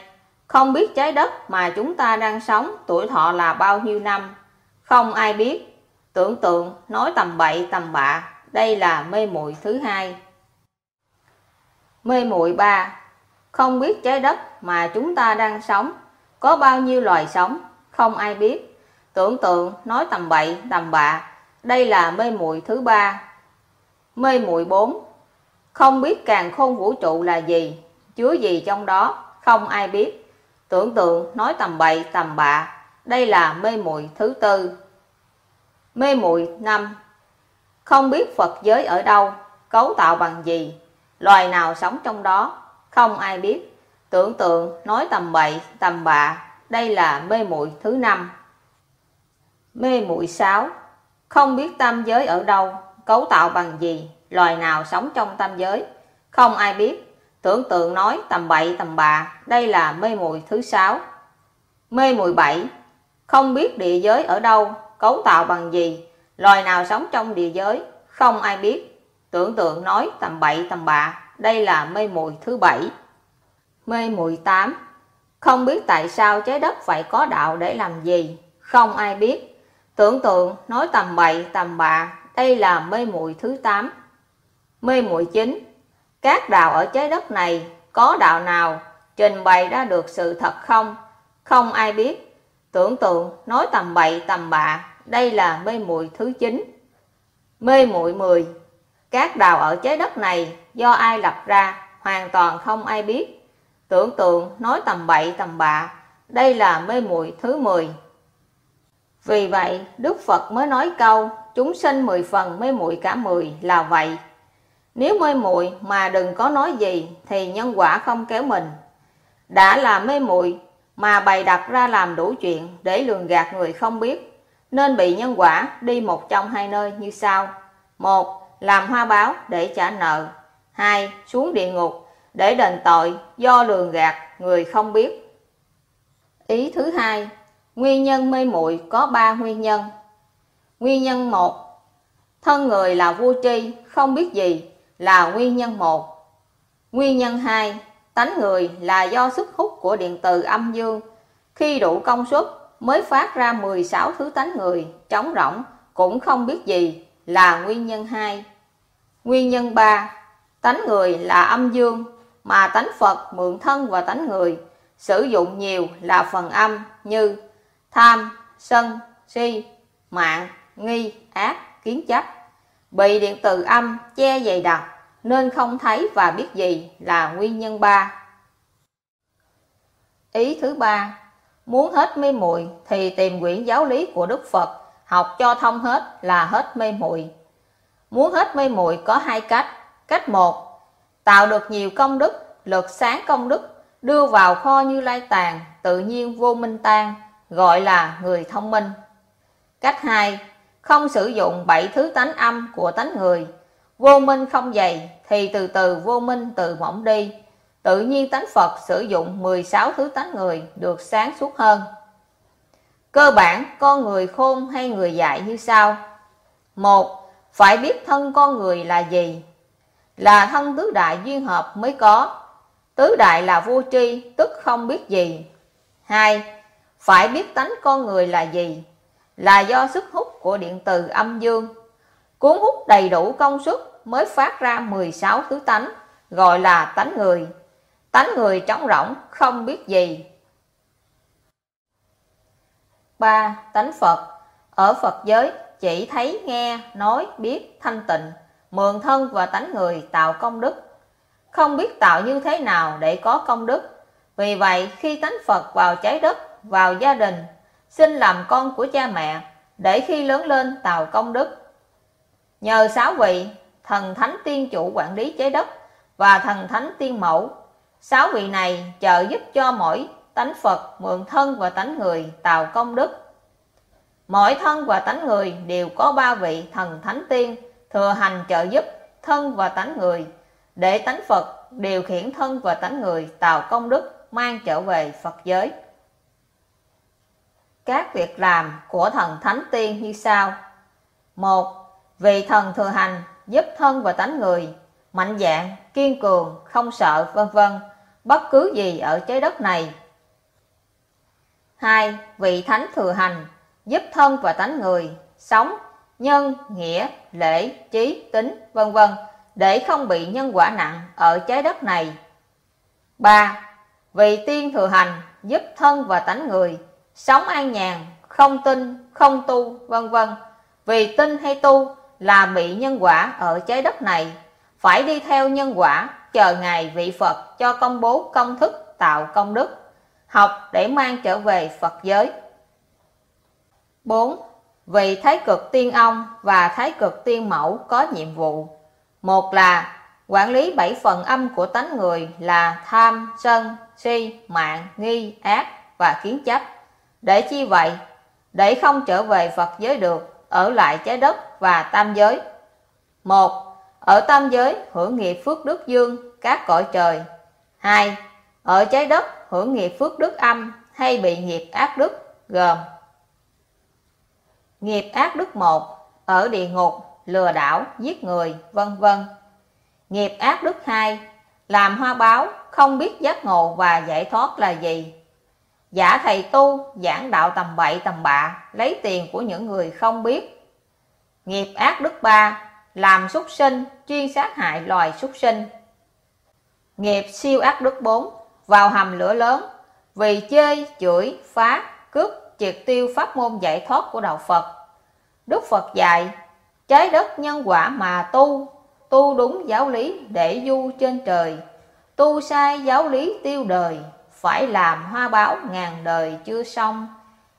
không biết trái đất mà chúng ta đang sống tuổi thọ là bao nhiêu năm, không ai biết. Tưởng tượng nói tầm bậy tầm bạ, đây là mê muội thứ hai. Mê muội ba, không biết trái đất mà chúng ta đang sống có bao nhiêu loài sống, không ai biết. Tưởng tượng nói tầm bậy tầm bạ, đây là mê muội thứ ba. Mê muội bốn, không biết càng khôn vũ trụ là gì, chứa gì trong đó, không ai biết. Tưởng tượng nói tầm bậy tầm bạ, đây là mê muội thứ tư. Mê muội năm, không biết Phật giới ở đâu, cấu tạo bằng gì, loài nào sống trong đó, không ai biết. Tưởng tượng nói tầm bậy tầm bạ, đây là mê muội thứ năm. Mê muội sáu, không biết tam giới ở đâu, cấu tạo bằng gì, loài nào sống trong tam giới, không ai biết. Tưởng tượng nói tầm bậy tầm bạ, đây là mê muội thứ sáu. Mê muội bảy, không biết địa giới ở đâu, cấu tạo bằng gì, loài nào sống trong địa giới, không ai biết. Tưởng tượng nói tầm bậy tầm bạ, đây là mê muội thứ bảy. Mê muội tám, không biết tại sao trái đất phải có đạo để làm gì, không ai biết. Tưởng tượng nói tầm bậy tầm bạ, đây là mê muội thứ tám. Mê muội chín, các đạo ở trái đất này có đạo nào trình bày ra được sự thật không? Không ai biết. Tưởng tượng nói tầm bậy tầm bạ, đây là mê muội thứ 9. Mê muội 10. Các đạo ở trái đất này do ai lập ra, hoàn toàn không ai biết. Tưởng tượng nói tầm bậy tầm bạ, đây là mê muội thứ 10. Vì vậy, Đức Phật mới nói câu chúng sinh 10 phần mê muội cả 10 là vậy. Nếu mê muội mà đừng có nói gì thì nhân quả không kéo mình. Đã là mê muội mà bày đặt ra làm đủ chuyện để lường gạt người không biết, nên bị nhân quả đi một trong hai nơi như sau. Một, làm hoa báo để trả nợ. Hai, xuống địa ngục để đền tội do lường gạt người không biết. Ý thứ hai, nguyên nhân mê muội có ba nguyên nhân. Nguyên nhân một, thân người là vô tri, không biết gì là nguyên nhân một. Nguyên nhân hai, tánh người là do sức hút của điện từ âm dương. Khi đủ công suất mới phát ra 16 thứ tánh người, trống rỗng, cũng không biết gì là nguyên nhân hai. Nguyên nhân ba, tánh người là âm dương, mà tánh Phật mượn thân và tánh người, sử dụng nhiều là phần âm như tham, sân, si, mạng, nghi, ác, kiến chấp. Bị điện từ âm che dày đặc nên không thấy và biết gì là nguyên nhân ba. Ý thứ ba, muốn hết mê muội thì tìm quyển giáo lý của Đức Phật, học cho thông hết là hết mê muội. Muốn hết mê muội có hai cách. Cách một, tạo được nhiều công đức, lực sáng công đức, đưa vào kho như lai tàn, tự nhiên vô minh tan, gọi là người thông minh. Cách hai, không sử dụng bảy thứ tánh âm của tánh người, vô minh không dày thì từ từ vô minh từ mỏng đi. Tự nhiên tánh Phật sử dụng 16 thứ tánh người được sáng suốt hơn. Cơ bản con người khôn hay người dạy như sau. Một, phải biết thân con người là gì? Là thân tứ đại duyên hợp mới có. Tứ đại là vô tri, tức không biết gì. hai phải biết tánh con người là gì? Là do sức hút của điện từ âm dương. Cuốn hút đầy đủ công suất mới phát ra 16 thứ tánh, gọi là tánh người. Tánh người trống rỗng, không biết gì. 3. Tánh Phật Ở Phật giới chỉ thấy, nghe, nói, biết, thanh tịnh, mượn thân và tánh người tạo công đức. Không biết tạo như thế nào để có công đức. Vì vậy, khi tánh Phật vào trái đất, vào gia đình, xin làm con của cha mẹ, để khi lớn lên tạo công đức. Nhờ sáu vị, thần thánh tiên chủ quản lý trái đất và thần thánh tiên mẫu, sáu vị này trợ giúp cho mỗi tánh Phật mượn thân và tánh người tạo công đức. Mỗi thân và tánh người đều có ba vị thần thánh tiên thừa hành trợ giúp thân và tánh người để tánh Phật điều khiển thân và tánh người tạo công đức mang trở về Phật giới. Các việc làm của thần thánh tiên như sau. một Vị thần thừa hành giúp thân và tánh người mạnh dạng, kiên cường, không sợ, vân vân bất cứ gì ở trái đất này. hai Vị thánh thừa hành giúp thân và tánh người sống nhân, nghĩa, lễ, trí, tính, vân vân để không bị nhân quả nặng ở trái đất này. ba, Vị tiên thừa hành giúp thân và tánh người sống an nhàn, không tin, không tu, vân vân. Vì tin hay tu là bị nhân quả ở trái đất này, phải đi theo nhân quả chờ ngày vị Phật cho công bố công thức tạo công đức, học để mang trở về Phật giới. 4. Vị Thái cực tiên ông và Thái cực tiên mẫu có nhiệm vụ. Một là quản lý bảy phần âm của tánh người là tham, sân, si, mạng, nghi, ác và kiến chấp. Để chi vậy? Để không trở về Phật giới được, ở lại trái đất và tam giới. Một, ở tam giới hưởng nghiệp phước đức dương, các cõi trời. Hai, ở trái đất hưởng nghiệp phước đức âm hay bị nghiệp ác đức gồm Nghiệp ác đức một, ở địa ngục, lừa đảo, giết người, vân vân. Nghiệp ác đức hai, làm hoa báo, không biết giác ngộ và giải thoát là gì. Giả thầy tu, giảng đạo tầm bậy tầm bạ, lấy tiền của những người không biết. Nghiệp ác đức ba, làm súc sinh, chuyên sát hại loài súc sinh. Nghiệp siêu ác đức bốn, vào hầm lửa lớn, vì chơi, chửi, phá, cướp, triệt tiêu pháp môn giải thoát của Đạo Phật. Đức Phật dạy, trái đất nhân quả mà tu, tu đúng giáo lý để du trên trời, tu sai giáo lý tiêu đời, phải làm hoa báo ngàn đời chưa xong.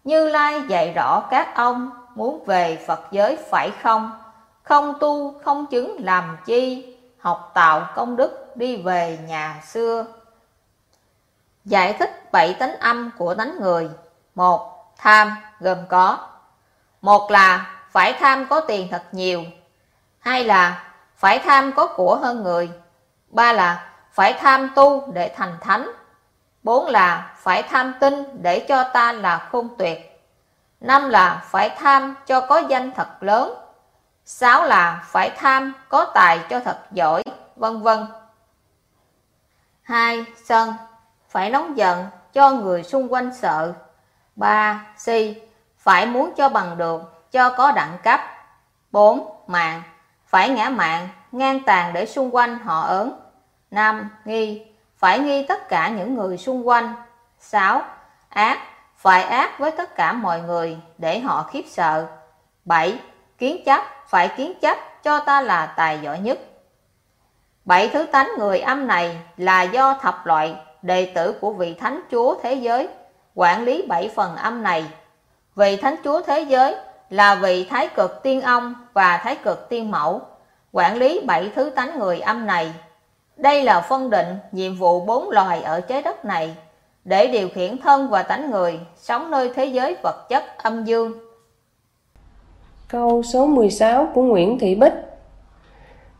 Như Lai dạy rõ các ông, muốn về Phật giới phải không? Không tu, không chứng làm chi, học tạo công đức đi về nhà xưa. Giải thích bảy tánh âm của tánh người một Tham gồm có Một là phải tham có tiền thật nhiều Hai là phải tham có của hơn người Ba là phải tham tu để thành thánh Bốn là phải tham tinh để cho ta là khôn tuyệt Năm là phải tham cho có danh thật lớn Sáu là phải tham có tài cho thật giỏi Vân vân Hai sân phải nóng giận cho người xung quanh sợ. 3. Si phải muốn cho bằng được, cho có đẳng cấp. 4. Mạng phải ngã mạng, ngang tàn để xung quanh họ ớn. 5. Nghi phải nghi tất cả những người xung quanh. 6. Ác phải ác với tất cả mọi người để họ khiếp sợ. 7. Kiến chấp phải kiến chấp cho ta là tài giỏi nhất. Bảy thứ tánh người âm này là do thập loại đệ tử của vị thánh chúa thế giới quản lý bảy phần âm này. Vị thánh chúa thế giới là vị thái cực tiên ông và thái cực tiên mẫu, quản lý bảy thứ tánh người âm này. Đây là phân định nhiệm vụ bốn loài ở trái đất này để điều khiển thân và tánh người sống nơi thế giới vật chất âm dương. Câu số 16 của Nguyễn Thị Bích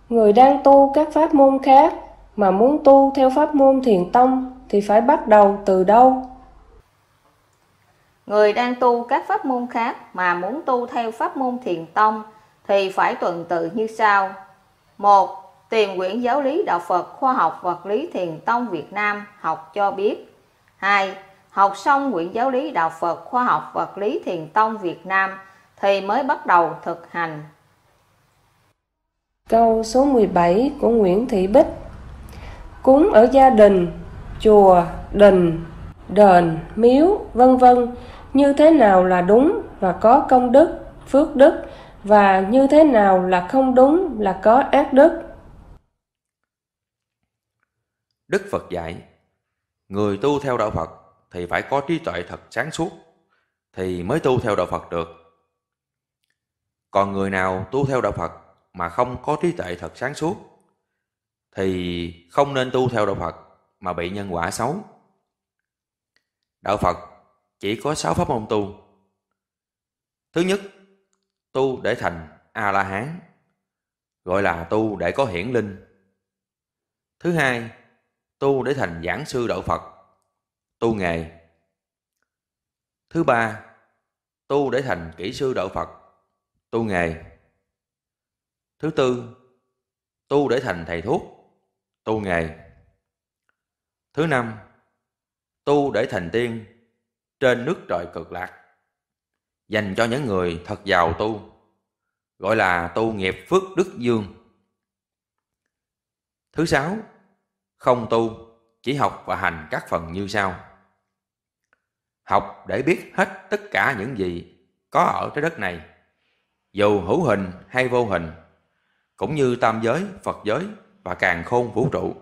Người đang tu các pháp môn khác mà muốn tu theo pháp môn thiền tông thì phải bắt đầu từ đâu? Người đang tu các pháp môn khác mà muốn tu theo pháp môn thiền tông thì phải tuần tự như sau. một Tìm quyển giáo lý đạo Phật khoa học vật lý thiền tông Việt Nam học cho biết. 2. Học xong quyển giáo lý đạo Phật khoa học vật lý thiền tông Việt Nam thì mới bắt đầu thực hành. Câu số 17 của Nguyễn Thị Bích Cúng ở gia đình, chùa, đình, đền, miếu, vân vân như thế nào là đúng và có công đức, phước đức và như thế nào là không đúng là có ác đức. Đức Phật dạy, người tu theo đạo Phật thì phải có trí tuệ thật sáng suốt, thì mới tu theo đạo Phật được. Còn người nào tu theo đạo Phật mà không có trí tuệ thật sáng suốt, thì không nên tu theo đạo Phật mà bị nhân quả xấu. Đạo Phật chỉ có sáu pháp môn tu. Thứ nhất, tu để thành A-la-hán, gọi là tu để có hiển linh. Thứ hai, tu để thành giảng sư đạo Phật, tu nghề. Thứ ba, tu để thành kỹ sư đạo Phật, tu nghề. Thứ tư, tu để thành thầy thuốc, tu nghề. Thứ năm, tu để thành tiên trên nước trời cực lạc. Dành cho những người thật giàu tu, gọi là tu nghiệp phước đức dương. Thứ sáu, không tu, chỉ học và hành các phần như sau. Học để biết hết tất cả những gì có ở trái đất này, dù hữu hình hay vô hình, cũng như tam giới, Phật giới và càng khôn vũ trụ,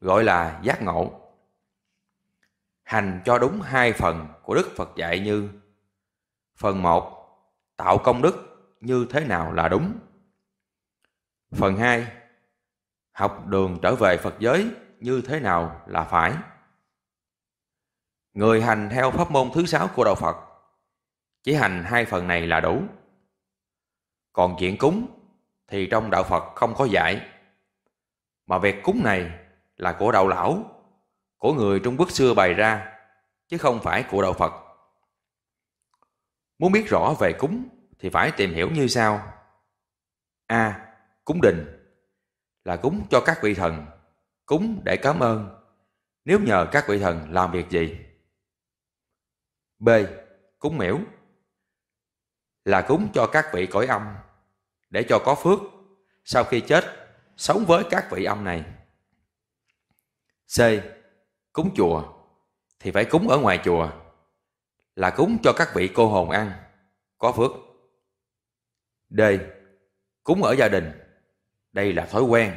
gọi là giác ngộ. Hành cho đúng hai phần của Đức Phật dạy như Phần một Tạo công đức như thế nào là đúng Phần hai Học đường trở về Phật giới như thế nào là phải Người hành theo pháp môn thứ sáu của Đạo Phật, Chỉ hành hai phần này là đủ Còn chuyện cúng thì trong Đạo Phật không có dạy, Mà việc cúng này là của đạo lão, Của người Trung Quốc xưa bày ra, Chứ không phải của Đạo Phật Muốn biết rõ về cúng thì phải tìm hiểu như sau. A. Cúng đình là cúng cho các vị thần, cúng để cảm ơn nếu nhờ các vị thần làm việc gì. B. Cúng miễu là cúng cho các vị cõi âm để cho có phước sau khi chết sống với các vị âm này. C. Cúng chùa thì phải cúng ở ngoài chùa là cúng cho các vị cô hồn ăn, có phước. D. Cúng ở gia đình. Đây là thói quen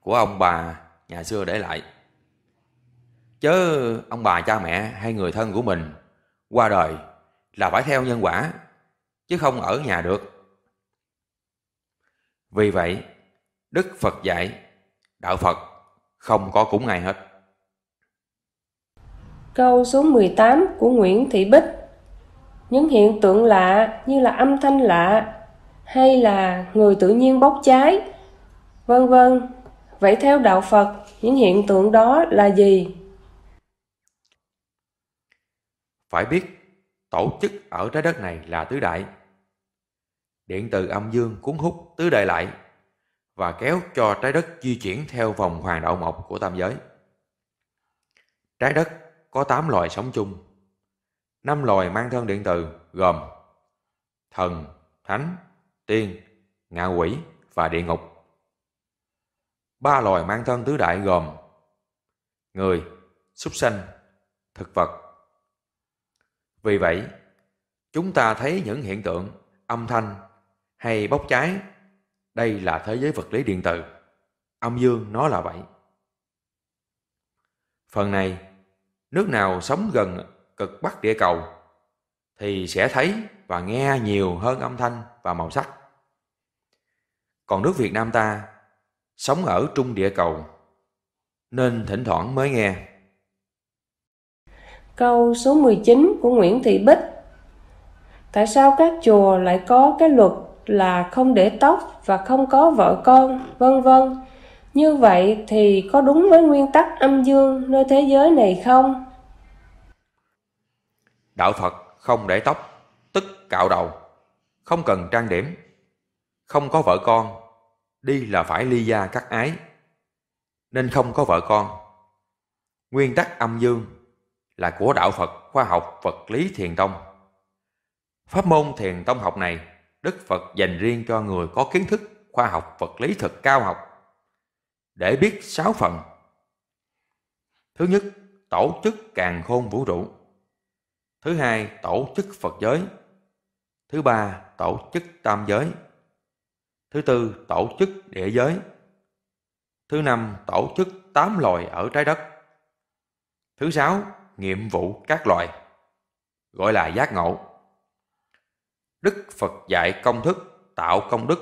của ông bà nhà xưa để lại. Chớ ông bà cha mẹ hay người thân của mình qua đời là phải theo nhân quả, chứ không ở nhà được. Vì vậy, Đức Phật dạy, Đạo Phật không có cúng ngày hết. Câu số 18 của Nguyễn Thị Bích Những hiện tượng lạ như là âm thanh lạ hay là người tự nhiên bốc cháy, vân vân. Vậy theo đạo Phật, những hiện tượng đó là gì? Phải biết, tổ chức ở trái đất này là tứ đại. Điện từ âm dương cuốn hút tứ đại lại và kéo cho trái đất di chuyển theo vòng hoàng đạo mộc của tam giới. Trái đất có 8 loài sống chung. năm loài mang thân điện từ gồm thần, thánh, tiên, ngạ quỷ và địa ngục. Ba loài mang thân tứ đại gồm người, súc sanh, thực vật. Vì vậy, chúng ta thấy những hiện tượng âm thanh hay bốc cháy, đây là thế giới vật lý điện tử Âm dương nó là vậy. Phần này nước nào sống gần cực bắc địa cầu thì sẽ thấy và nghe nhiều hơn âm thanh và màu sắc. Còn nước Việt Nam ta sống ở trung địa cầu nên thỉnh thoảng mới nghe. Câu số 19 của Nguyễn Thị Bích Tại sao các chùa lại có cái luật là không để tóc và không có vợ con, vân vân? Như vậy thì có đúng với nguyên tắc âm dương nơi thế giới này không? Đạo Phật không để tóc, tức cạo đầu, không cần trang điểm, không có vợ con, đi là phải ly gia cắt ái, nên không có vợ con. Nguyên tắc âm dương là của đạo Phật khoa học vật lý thiền tông. Pháp môn thiền tông học này, Đức Phật dành riêng cho người có kiến thức khoa học vật lý thực cao học để biết sáu phần. Thứ nhất, tổ chức càng khôn vũ trụ. Thứ hai, tổ chức Phật giới. Thứ ba, tổ chức tam giới. Thứ tư, tổ chức địa giới. Thứ năm, tổ chức tám loài ở trái đất. Thứ sáu, nhiệm vụ các loài, gọi là giác ngộ. Đức Phật dạy công thức tạo công đức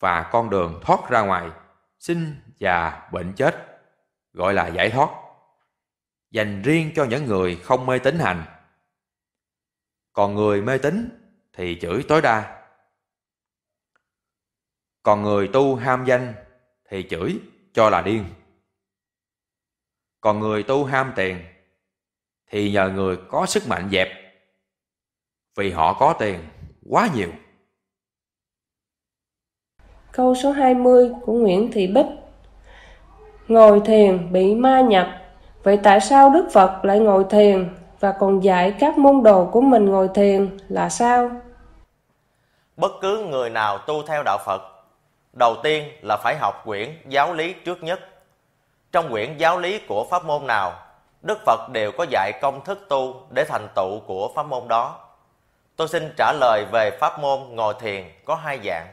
và con đường thoát ra ngoài, sinh già bệnh chết, gọi là giải thoát, dành riêng cho những người không mê tín hành. Còn người mê tín thì chửi tối đa. Còn người tu ham danh thì chửi cho là điên. Còn người tu ham tiền thì nhờ người có sức mạnh dẹp vì họ có tiền quá nhiều. Câu số 20 của Nguyễn Thị Bích Ngồi thiền bị ma nhập Vậy tại sao Đức Phật lại ngồi thiền và còn dạy các môn đồ của mình ngồi thiền là sao? Bất cứ người nào tu theo đạo Phật, đầu tiên là phải học quyển giáo lý trước nhất. Trong quyển giáo lý của pháp môn nào, Đức Phật đều có dạy công thức tu để thành tựu của pháp môn đó. Tôi xin trả lời về pháp môn ngồi thiền có hai dạng.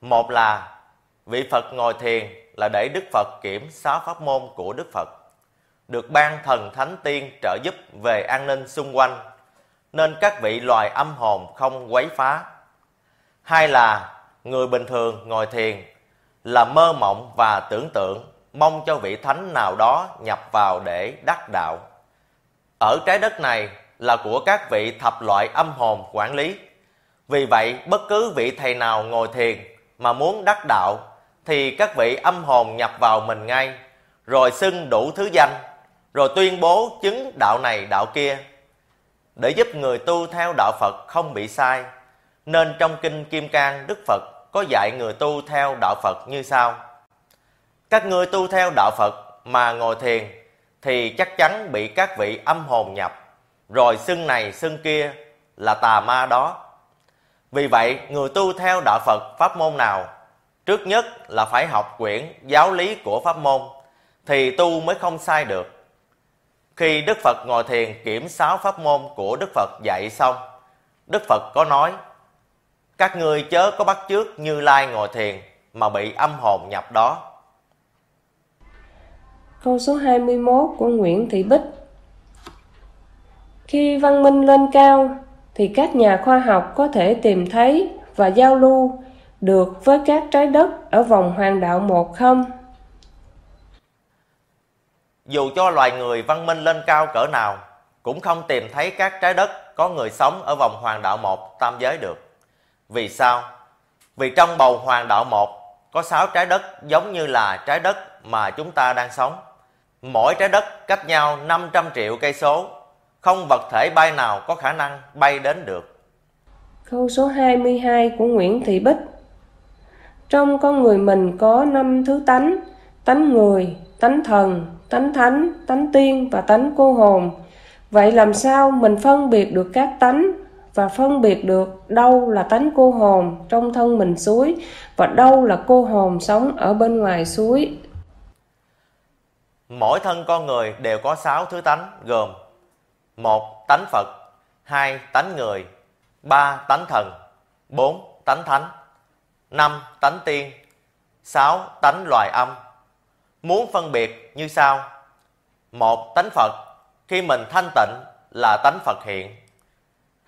Một là vị Phật ngồi thiền là để Đức Phật kiểm xá pháp môn của Đức Phật, được ban thần thánh tiên trợ giúp về an ninh xung quanh, nên các vị loài âm hồn không quấy phá. Hai là người bình thường ngồi thiền là mơ mộng và tưởng tượng mong cho vị thánh nào đó nhập vào để đắc đạo. Ở trái đất này là của các vị thập loại âm hồn quản lý. Vì vậy, bất cứ vị thầy nào ngồi thiền mà muốn đắc đạo thì các vị âm hồn nhập vào mình ngay, rồi xưng đủ thứ danh, rồi tuyên bố chứng đạo này đạo kia. Để giúp người tu theo đạo Phật không bị sai, nên trong kinh Kim Cang Đức Phật có dạy người tu theo đạo Phật như sau: Các ngươi tu theo đạo Phật mà ngồi thiền thì chắc chắn bị các vị âm hồn nhập, rồi xưng này xưng kia là tà ma đó. Vì vậy, người tu theo đạo Phật pháp môn nào, trước nhất là phải học quyển giáo lý của pháp môn, thì tu mới không sai được. Khi Đức Phật ngồi thiền kiểm sáu pháp môn của Đức Phật dạy xong, Đức Phật có nói, các ngươi chớ có bắt chước như lai ngồi thiền mà bị âm hồn nhập đó. Câu số 21 của Nguyễn Thị Bích Khi văn minh lên cao, thì các nhà khoa học có thể tìm thấy và giao lưu được với các trái đất ở vòng hoàng đạo một không? Dù cho loài người văn minh lên cao cỡ nào, cũng không tìm thấy các trái đất có người sống ở vòng hoàng đạo một tam giới được. Vì sao? Vì trong bầu hoàng đạo một có sáu trái đất giống như là trái đất mà chúng ta đang sống. Mỗi trái đất cách nhau 500 triệu cây số, không vật thể bay nào có khả năng bay đến được. Câu số 22 của Nguyễn Thị Bích Trong con người mình có năm thứ tánh, tánh người, tánh thần, tánh thánh, tánh tiên và tánh cô hồn. Vậy làm sao mình phân biệt được các tánh và phân biệt được đâu là tánh cô hồn trong thân mình suối và đâu là cô hồn sống ở bên ngoài suối. Mỗi thân con người đều có sáu thứ tánh gồm một Tánh Phật, hai Tánh người, ba Tánh thần, bốn Tánh thánh, năm Tánh tiên, sáu Tánh loài âm. Muốn phân biệt như sau. Một Tánh Phật, khi mình thanh tịnh là tánh Phật hiện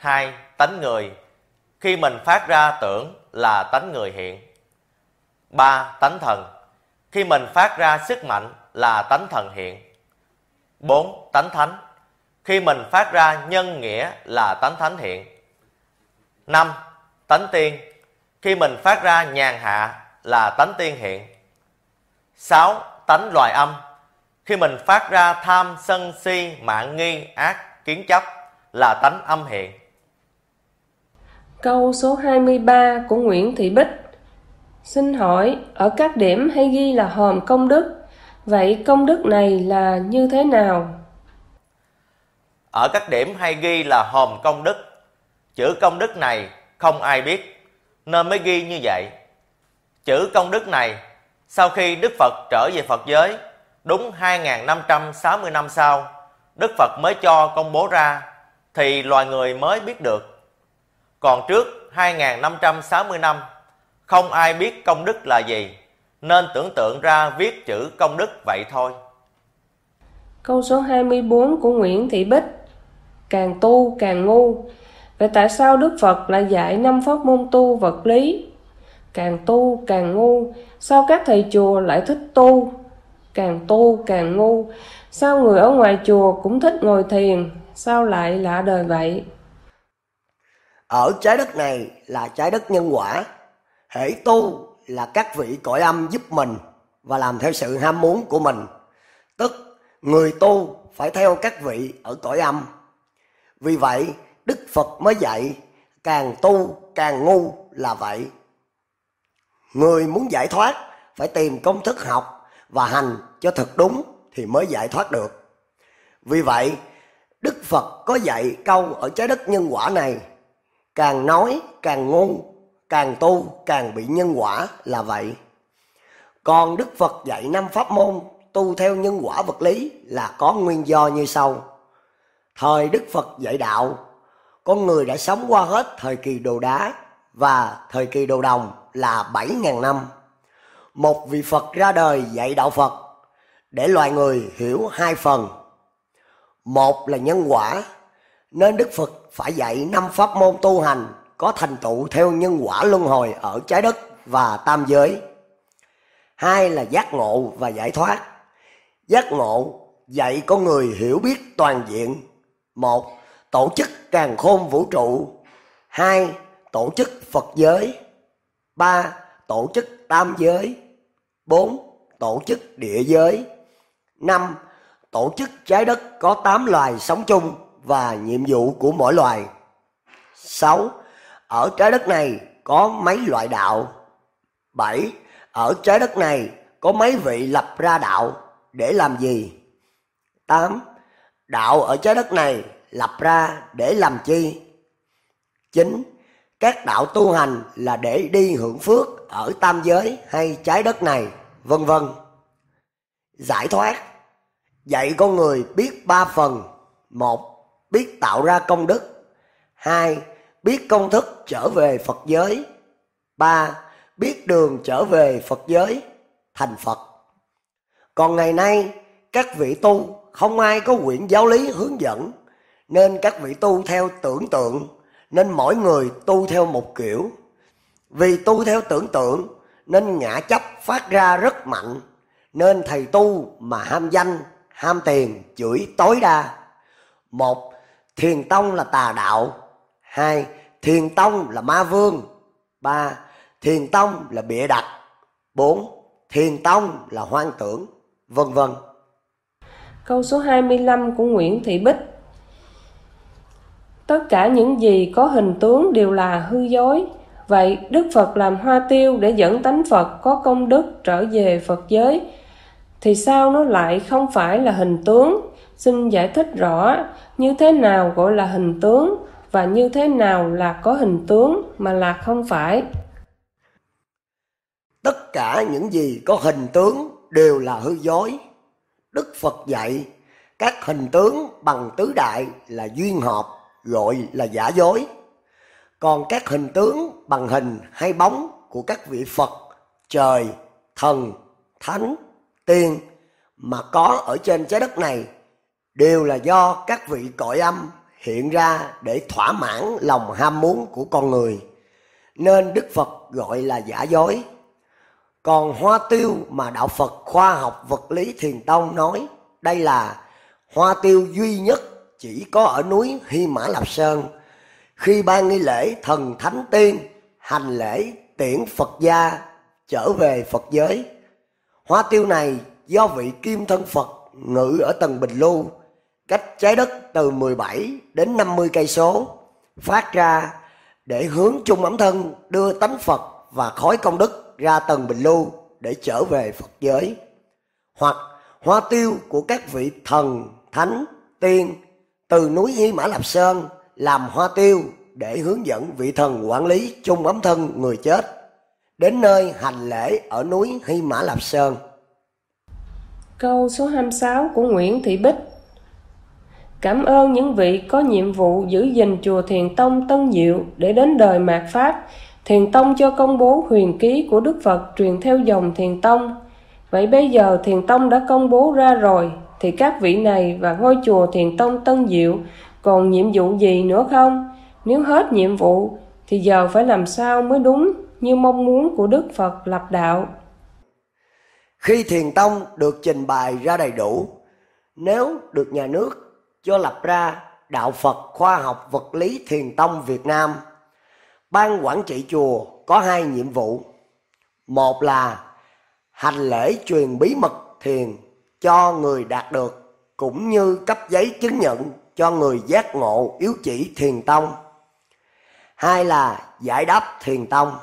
hai, Tánh người. Khi mình phát ra tưởng là tánh người hiện. Ba, Tánh thần. Khi mình phát ra sức mạnh là tánh thần hiện. Bốn, Tánh thánh. Khi mình phát ra nhân nghĩa là tánh thánh hiện. Năm, Tánh tiên. Khi mình phát ra nhàn hạ là tánh tiên hiện. Sáu, Tánh loài âm. Khi mình phát ra tham, sân si, mạng nghi, ác, kiến chấp là tánh âm hiện. Câu số 23 của Nguyễn Thị Bích Xin hỏi, ở các điểm hay ghi là hòm công đức, vậy công đức này là như thế nào? Ở các điểm hay ghi là hòm công đức. Chữ công đức này không ai biết, nên mới ghi như vậy. Chữ công đức này, sau khi Đức Phật trở về Phật giới, đúng 2.560 năm sau, Đức Phật mới cho công bố ra, thì loài người mới biết được. Còn trước 2560 năm, không ai biết công đức là gì, nên tưởng tượng ra viết chữ công đức vậy thôi. Câu số 24 của Nguyễn Thị Bích Càng tu càng ngu Vậy tại sao Đức Phật lại dạy năm pháp môn tu vật lý? Càng tu càng ngu Sao các thầy chùa lại thích tu? Càng tu càng ngu Sao người ở ngoài chùa cũng thích ngồi thiền? Sao lại lạ đời vậy? Ở trái đất này là trái đất nhân quả Hễ tu là các vị cõi âm giúp mình Và làm theo sự ham muốn của mình Tức người tu phải theo các vị ở cõi âm vì vậy, Đức Phật mới dạy càng tu càng ngu là vậy. Người muốn giải thoát phải tìm công thức học và hành cho thật đúng thì mới giải thoát được. Vì vậy, Đức Phật có dạy câu ở trái đất nhân quả này, càng nói càng ngu, càng tu càng bị nhân quả là vậy. Còn Đức Phật dạy năm pháp môn tu theo nhân quả vật lý là có nguyên do như sau. Thời Đức Phật dạy đạo, con người đã sống qua hết thời kỳ đồ đá và thời kỳ đồ đồng là 7.000 năm. Một vị Phật ra đời dạy đạo Phật để loài người hiểu hai phần. Một là nhân quả, nên Đức Phật phải dạy năm pháp môn tu hành có thành tựu theo nhân quả luân hồi ở trái đất và tam giới. Hai là giác ngộ và giải thoát. Giác ngộ dạy con người hiểu biết toàn diện. Một, tổ chức càng khôn vũ trụ. Hai, tổ chức phật giới. Ba, tổ chức tam giới. Bốn, tổ chức địa giới. Năm, tổ chức trái đất có tám loài sống chung và nhiệm vụ của mỗi loài sáu ở trái đất này có mấy loại đạo bảy ở trái đất này có mấy vị lập ra đạo để làm gì tám đạo ở trái đất này lập ra để làm chi? 9. các đạo tu hành là để đi hưởng phước ở tam giới hay trái đất này, vân vân. Giải thoát, dạy con người biết ba phần. Một, biết tạo ra công đức. Hai, biết công thức trở về Phật giới. Ba, biết đường trở về Phật giới, thành Phật. Còn ngày nay, các vị tu không ai có quyển giáo lý hướng dẫn, nên các vị tu theo tưởng tượng, nên mỗi người tu theo một kiểu. Vì tu theo tưởng tượng, nên ngã chấp phát ra rất mạnh, nên thầy tu mà ham danh, ham tiền, chửi tối đa. Một, thiền tông là tà đạo. Hai, thiền tông là ma vương. Ba, thiền tông là bịa đặt. Bốn, thiền tông là hoang tưởng, vân vân. Câu số 25 của Nguyễn Thị Bích Tất cả những gì có hình tướng đều là hư dối. Vậy Đức Phật làm hoa tiêu để dẫn tánh Phật có công đức trở về Phật giới. Thì sao nó lại không phải là hình tướng? Xin giải thích rõ như thế nào gọi là hình tướng và như thế nào là có hình tướng mà là không phải. Tất cả những gì có hình tướng đều là hư dối Đức Phật dạy các hình tướng bằng tứ đại là duyên hợp, gọi là giả dối. Còn các hình tướng bằng hình hay bóng của các vị Phật, trời, thần, thánh, tiên mà có ở trên trái đất này đều là do các vị cõi âm hiện ra để thỏa mãn lòng ham muốn của con người. Nên Đức Phật gọi là giả dối. Còn hoa tiêu mà Đạo Phật khoa học vật lý thiền tông nói đây là hoa tiêu duy nhất chỉ có ở núi Hy Mã Lạp Sơn. Khi ban nghi lễ thần thánh tiên hành lễ tiễn Phật gia trở về Phật giới. Hoa tiêu này do vị kim thân Phật ngự ở tầng Bình Lưu, cách trái đất từ 17 đến 50 cây số, phát ra để hướng chung ấm thân đưa tánh Phật và khói công đức ra tầng Bình Lưu để trở về Phật giới. Hoặc hoa tiêu của các vị thần, thánh, tiên từ núi Hy Mã Lạp Sơn làm hoa tiêu để hướng dẫn vị thần quản lý chung ấm thân người chết đến nơi hành lễ ở núi Hy Mã Lạp Sơn. Câu số 26 của Nguyễn Thị Bích Cảm ơn những vị có nhiệm vụ giữ gìn chùa Thiền Tông Tân Diệu để đến đời mạt Pháp, Thiền Tông cho công bố huyền ký của Đức Phật truyền theo dòng Thiền Tông. Vậy bây giờ Thiền Tông đã công bố ra rồi, thì các vị này và ngôi chùa Thiền Tông Tân Diệu còn nhiệm vụ gì nữa không? Nếu hết nhiệm vụ, thì giờ phải làm sao mới đúng như mong muốn của Đức Phật lập đạo. Khi Thiền Tông được trình bày ra đầy đủ, nếu được nhà nước cho lập ra Đạo Phật Khoa học Vật lý Thiền Tông Việt Nam. Ban quản trị chùa có hai nhiệm vụ. Một là hành lễ truyền bí mật thiền cho người đạt được cũng như cấp giấy chứng nhận cho người giác ngộ yếu chỉ thiền tông. Hai là giải đáp thiền tông.